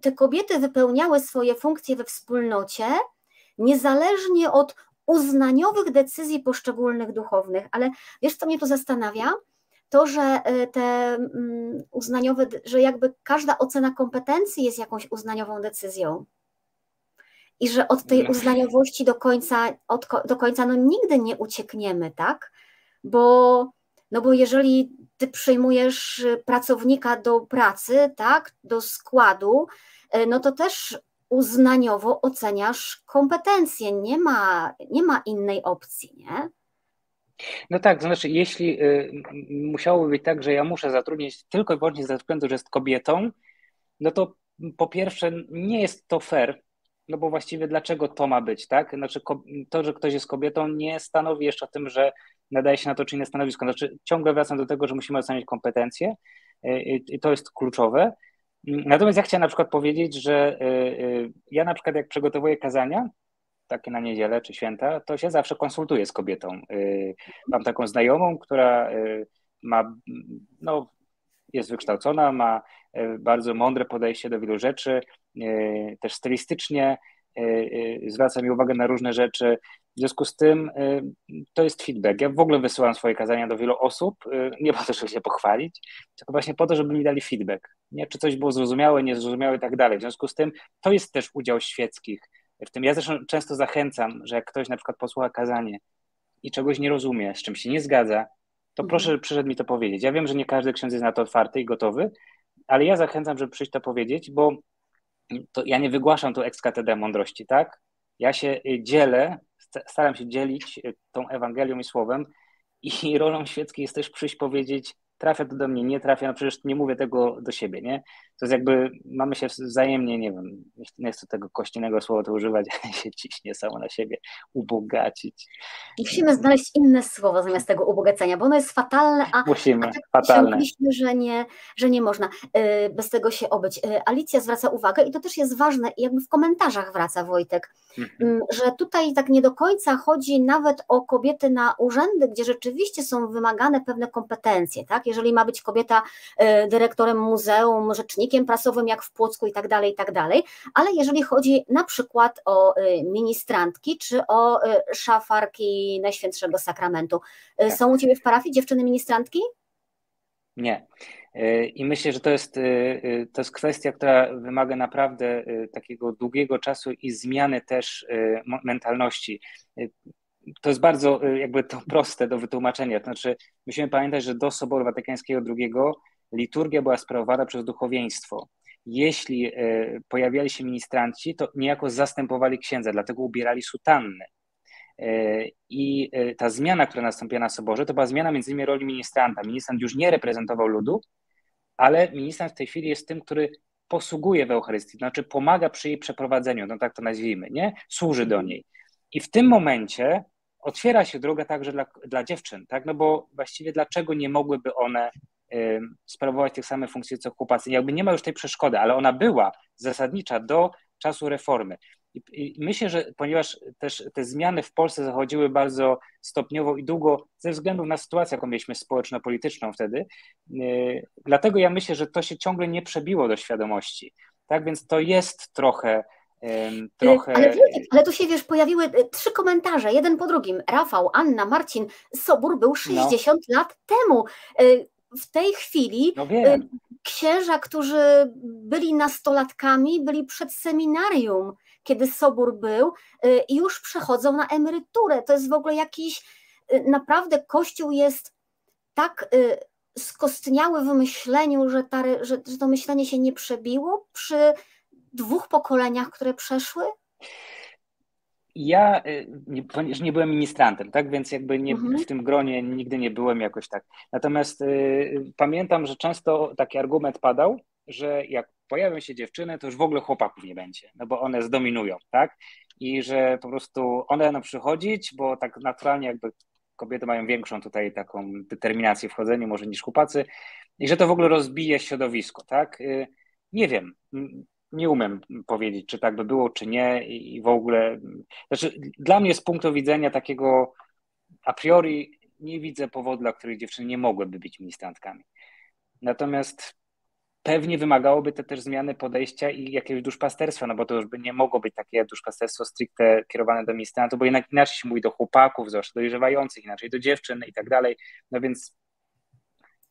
te kobiety wypełniały swoje funkcje we wspólnocie, niezależnie od uznaniowych decyzji poszczególnych duchownych, ale wiesz, co mnie tu zastanawia? To, że y, te mm, uznaniowe, że jakby każda ocena kompetencji jest jakąś uznaniową decyzją i że od tej uznaniowości do końca, od, do końca no nigdy nie uciekniemy, tak? Bo, no bo jeżeli ty przyjmujesz pracownika do pracy, tak, do składu, e, no to też uznaniowo oceniasz kompetencje, nie ma, nie ma innej opcji, nie? No tak, znaczy, jeśli y, musiałoby być tak, że ja muszę zatrudnić tylko i wyłącznie ze względu, że jest kobietą, no to po pierwsze nie jest to fair, no bo właściwie dlaczego to ma być, tak? Znaczy to, że ktoś jest kobietą nie stanowi jeszcze o tym, że nadaje się na to czy inne stanowisko. Znaczy ciągle wracam do tego, że musimy oceniać kompetencje y, i to jest kluczowe. Natomiast ja chciałem na przykład powiedzieć, że y, ja na przykład jak przygotowuję kazania, takie na niedzielę czy święta, to się zawsze konsultuję z kobietą. Mam taką znajomą, która ma, no, jest wykształcona, ma bardzo mądre podejście do wielu rzeczy, E, też stylistycznie e, e, zwraca mi uwagę na różne rzeczy. W związku z tym to jest feedback. Ja w ogóle wysyłam swoje kazania do wielu osób, nie po to, żeby się pochwalić, tylko właśnie po to, żeby mi dali feedback. Nie? Czy coś było zrozumiałe, niezrozumiałe i tak dalej. W związku z tym to jest też udział świeckich w tym. Ja zresztą często zachęcam, że jak ktoś na przykład posłucha kazanie i czegoś nie rozumie, z czym się nie zgadza, to mhm. proszę przyszedł mi to powiedzieć. Ja wiem, że nie każdy ksiądz jest na to otwarty i gotowy, ale ja zachęcam, żeby przyjść to powiedzieć, bo to ja nie wygłaszam tu cathedra mądrości, tak? Ja się y, dzielę, staram się dzielić y, tą Ewangelią i Słowem i rolą świeckiej jest też przyjść powiedzieć, trafia to do mnie, nie trafia, no przecież nie mówię tego do siebie, nie? To jest jakby, mamy się wzajemnie, nie wiem, nie chcę tego kościnego słowa to używać, ale się ciśnie samo na siebie, ubogacić. Musimy znaleźć inne słowo zamiast tego ubogacenia, bo ono jest fatalne, a, Musimy, a tak fatalne. myślimy, że nie, że nie można y, bez tego się obyć. Y, Alicja zwraca uwagę i to też jest ważne, jakby w komentarzach wraca Wojtek, mhm. Mm, że tutaj tak nie do końca chodzi nawet o kobiety na urzędy, gdzie rzeczywiście są wymagane pewne kompetencje, tak? Jeżeli ma być kobieta e, dyrektorem muzeum, rzecznikiem prasowym jak w Płocku i tak dalej, i tak dalej, ale jeżeli chodzi na przykład o e, ministrantki czy o e, szafarki Najświętszego Sakramentu. Tak. Są u Ciebie w parafii dziewczyny ministrantki? Nie. I myślę, że to jest, to jest kwestia, która wymaga naprawdę takiego długiego czasu i zmiany też mentalności to jest bardzo y, jakby to proste do wytłumaczenia. To znaczy, musimy pamiętać, że do Soboru Watykańskiego II liturgia była sprawowana przez duchowieństwo. Jeśli y, pojawiali się ministranci, to niejako zastępowali księdza, dlatego ubierali sutanny. Y, I ta zmiana, która nastąpiła na Soborze, to była zmiana między innymi roli ministranta. Ministrant już nie reprezentował ludu, ale ministrant w tej chwili jest tym, który posługuje w Eucharystii, to znaczy pomaga przy jej przeprowadzeniu, no tak to nazwijmy, nie? Służy do niej. I w tym momencie otwiera się droga także dla, dla dziewczyn, tak? No bo właściwie dlaczego nie mogłyby one y, sprawować tych samych funkcji co chłopacy? Jakby nie ma już tej przeszkody, ale ona była zasadnicza do czasu reformy. I, I, myślę, że ponieważ też te zmiany w Polsce zachodziły bardzo stopniowo i długo ze względu na sytuację, jaką mieliśmy społeczno-polityczną wtedy, yy, dlatego ja myślę, że to się ciągle nie przebiło do świadomości. Tak więc to jest trochę Trochę... Ale, ale tu się wiesz, pojawiły e, trzy komentarze, jeden po drugim. Rafał, Anna, Marcin, Sobór był 60 no. lat temu. E, w tej chwili no księża, którzy byli nastolatkami, byli przed seminarium, kiedy Sobór był, i już przechodzą na emeryturę. To jest w ogóle jakiś, naprawdę Kościół jest tak skostniały w myśleniu, że, ta, że, że to myślenie się nie przebiło przy dwóch pokoleniach, które przeszły? Ja y, nie, nie byłem ministrantem, tak? Więc jakby nie, mhm. w tym gronie nigdy nie byłem jakoś tak. Natomiast y, pamiętam, że często taki argument padał, że jak pojawią się dziewczyny, to już w ogóle chłopaków nie będzie, no bo one zdominują, tak? I że po prostu one będą przychodzić, bo tak naturalnie jakby kobiety mają większą tutaj taką determinację w chodzeniu może niż chłopacy i że to w ogóle rozbije środowisko, tak? Y, nie wiem, nie umiem powiedzieć, czy tak by było, czy nie i w ogóle, znaczy dla mnie z punktu widzenia takiego a priori nie widzę powodu, dla których dziewczyny nie mogłyby być ministrantkami. Natomiast pewnie wymagałoby to też zmiany podejścia i jakiegoś duszpasterstwa, no bo to już by nie mogło być takie duszpasterstwo stricte kierowane do ministrantów, bo jednak inaczej się mówi do chłopaków, zwłaszcza dojrzewających, inaczej do dziewczyn i tak dalej, no więc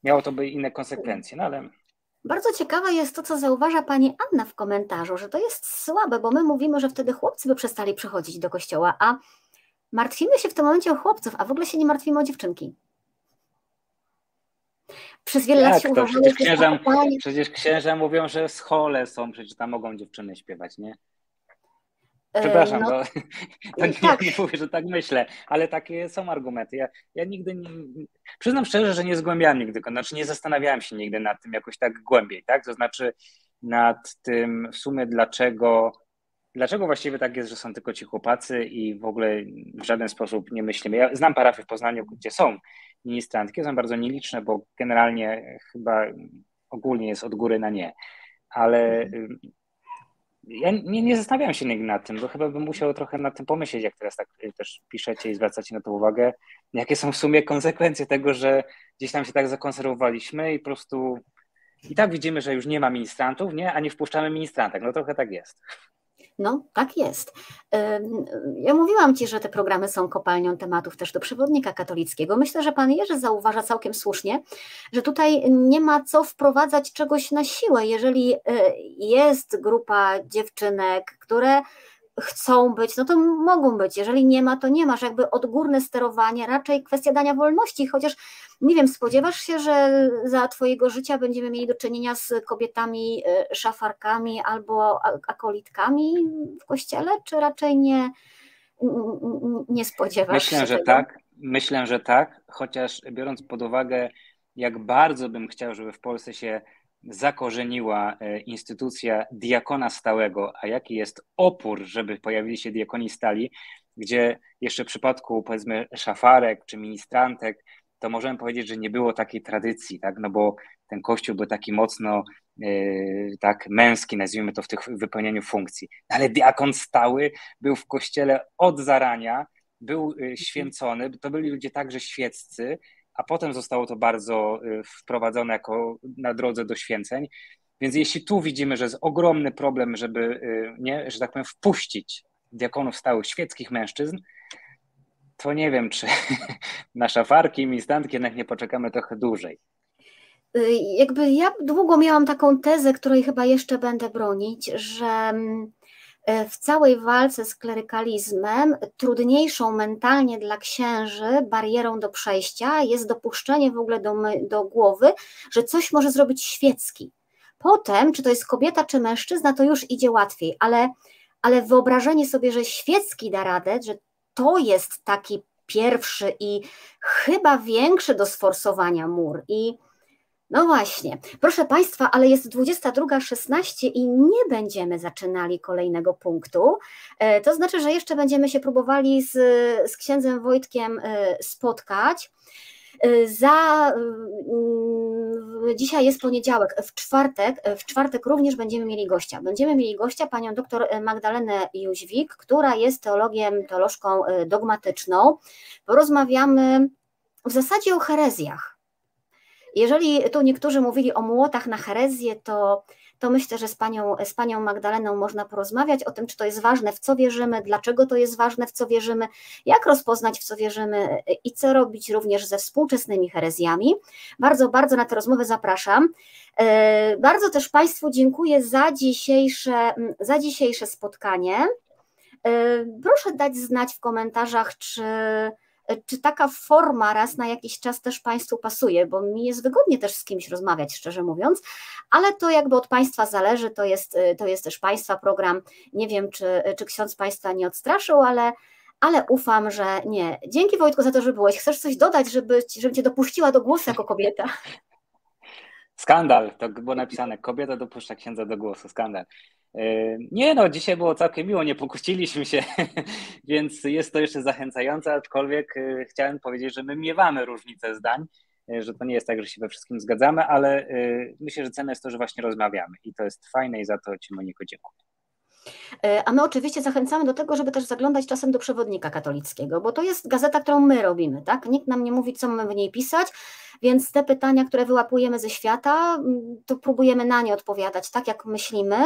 miało to by inne konsekwencje, no ale... Bardzo ciekawe jest to, co zauważa pani Anna w komentarzu, że to jest słabe, bo my mówimy, że wtedy chłopcy by przestali przychodzić do kościoła, a martwimy się w tym momencie o chłopców, a w ogóle się nie martwimy o dziewczynki. Przez wiele Jak lat się to? uważało, Przecież że księża, zakopanie- przecież księża mówią, że schole są, przecież tam mogą dziewczyny śpiewać, nie? Przepraszam, no, to, to nie, tak. nie mówię, że tak myślę, ale takie są argumenty. Ja, ja nigdy nie, przyznam szczerze, że nie zgłębiałem nigdy, znaczy nie zastanawiałem się nigdy nad tym jakoś tak głębiej, tak? To znaczy nad tym w sumie dlaczego, dlaczego właściwie tak jest, że są tylko ci chłopacy i w ogóle w żaden sposób nie myślimy. Ja znam parafię w Poznaniu, gdzie są ministrantki, są bardzo nieliczne, bo generalnie chyba ogólnie jest od góry na nie, ale Mhm. Ja nie, nie się nigdy nad tym, bo chyba bym musiał trochę nad tym pomyśleć, jak teraz tak y, też piszecie i zwracacie na to uwagę, jakie są w sumie konsekwencje tego, że gdzieś tam się tak zakonserwowaliśmy i po prostu i tak widzimy, że już nie ma ministrantów, nie, a nie wpuszczamy ministrantek. No trochę tak jest. No, tak jest. Ja mówiłam Ci, że te programy są kopalnią tematów też do przewodnika katolickiego. Myślę, że Pan Jerzy zauważa całkiem słusznie, że tutaj nie ma co wprowadzać czegoś na siłę. Jeżeli y, jest grupa dziewczynek, które chcą być, no to mogą być. Jeżeli nie ma, to nie masz. Jakby odgórne sterowanie, raczej kwestia dania wolności, chociaż nie wiem, spodziewasz się, że za Twojego życia będziemy mieli do czynienia z kobietami y, szafarkami albo akolitkami w kościele, czy raczej nie, nie spodziewasz Myślę, się że tego? tak. Myślę, że tak, chociaż biorąc pod uwagę, jak bardzo bym chciał, żeby w Polsce się zakorzeniła e, instytucja diakona stałego, a jaki jest opór, żeby pojawili się diakoni stali, gdzie jeszcze w przypadku powiedzmy szafarek czy ministrantek, to możemy powiedzieć, że nie było takiej tradycji, tak? No bo ten kościół był taki mocno e, tak męski, nazwijmy to w tych wypełnieniu funkcji. Ale diakon stały był w kościele od zarania, był y, święcony, to byli ludzie także świeccy, a potem zostało to bardzo y, wprowadzone jako na drodze do święceń. Więc jeśli tu widzimy, że jest ogromny problem, żeby, y, nie, że tak powiem, wpuścić diakonów stałych świeckich mężczyzn, to nie wiem, czy na szafarki i ministrantki jednak nie poczekamy trochę dłużej. Y, Jakby ja długo miałam taką tezę, której chyba jeszcze będę bronić, że mm, w całej walce z klerykalizmem trudniejszą mentalnie dla księży barierą do przejścia jest dopuszczenie w ogóle do, do głowy, że coś może zrobić świecki. Potem, czy to jest kobieta, czy mężczyzna, to już idzie łatwiej, ale, ale wyobrażenie sobie, że świecki da radę, że to jest taki pierwszy i chyba większy do sforsowania mur i no właśnie, proszę Państwa, ale jest 22.16 i nie będziemy zaczynali kolejnego punktu. E, To znaczy, że jeszcze będziemy się próbowali z, z księdzem Wojtkiem e, spotkać. E, Za mm, dzisiaj jest poniedziałek, w czwartek, w czwartek również będziemy mieli gościa. Będziemy mieli gościa panią doktor Magdalenę Jóźwik, która jest teologiem, teolożką dogmatyczną. Porozmawiamy w zasadzie o herezjach. Jeżeli tu niektórzy mówili o młotach na herezję, to, to myślę, że z panią, z panią Magdaleną można porozmawiać o tym, czy to jest ważne, w co wierzymy, dlaczego to jest ważne, w co wierzymy, jak rozpoznać, w co wierzymy i co robić również ze współczesnymi herezjami. Bardzo, bardzo na tę rozmowę zapraszam. E, Bardzo też Państwu dziękuję za dzisiejsze, za dzisiejsze spotkanie. E, Proszę dać znać w komentarzach, czy czy taka forma raz na jakiś czas też Państwu pasuje, bo mi jest wygodnie też z kimś rozmawiać, szczerze mówiąc, ale to jakby od Państwa zależy, to jest, to jest też Państwa program. Nie wiem, czy, czy ksiądz Państwa nie odstraszył, ale, ale ufam, że nie. Dzięki Wojtku za to, że byłeś. Chcesz coś dodać, żeby, żebym Cię dopuściła do głosu jako kobieta? Skandal, to było napisane, kobieta dopuszcza księdza do głosu, skandal. E, nie no, dzisiaj było całkiem miło, nie pokuściliśmy się, więc jest to jeszcze zachęcające, aczkolwiek e, chciałem powiedzieć, że my miewamy różnice zdań, e, że to nie jest tak, że się we wszystkim zgadzamy, ale myślę, że cenne jest to, że właśnie rozmawiamy i to jest fajne i za to Ci Moniko dziękuję. A my oczywiście zachęcamy do tego, żeby też zaglądać czasem do przewodnika katolickiego, bo to jest gazeta, którą my robimy, tak? Nikt nam nie mówi, co mamy w niej pisać, więc te pytania, które wyłapujemy ze świata, mm, to próbujemy na nie odpowiadać tak, jak myślimy.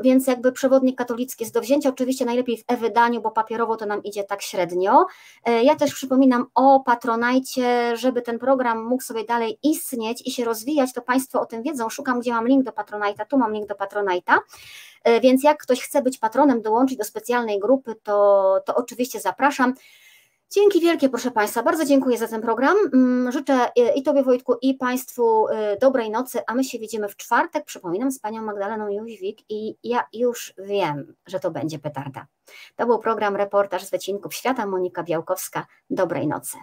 Więc jakby przewodnik katolicki jest do wzięcia, oczywiście najlepiej w e-wydaniu, bo papierowo to nam idzie tak średnio. E, ja też przypominam o Patronajcie, żeby ten program mógł sobie dalej istnieć i się rozwijać, to Państwo o tym wiedzą. Szukam, gdzie mam link do Patronajta, tu mam link do Patronajta. E, więc jak ktoś chce być patronem, dołączyć do specjalnej grupy, to, to oczywiście zapraszam. Dzięki wielkie, proszę Państwa. Bardzo dziękuję za ten program. Mm, życzę e, i Tobie, Wojtku, i Państwu e, dobrej nocy, a my się widzimy w czwartek, przypominam, z Panią Magdaleną Jóźwik i ja już wiem, że to będzie petarda. To był program Reportaż z Wycinków Świata. Monika Białkowska. Dobrej nocy.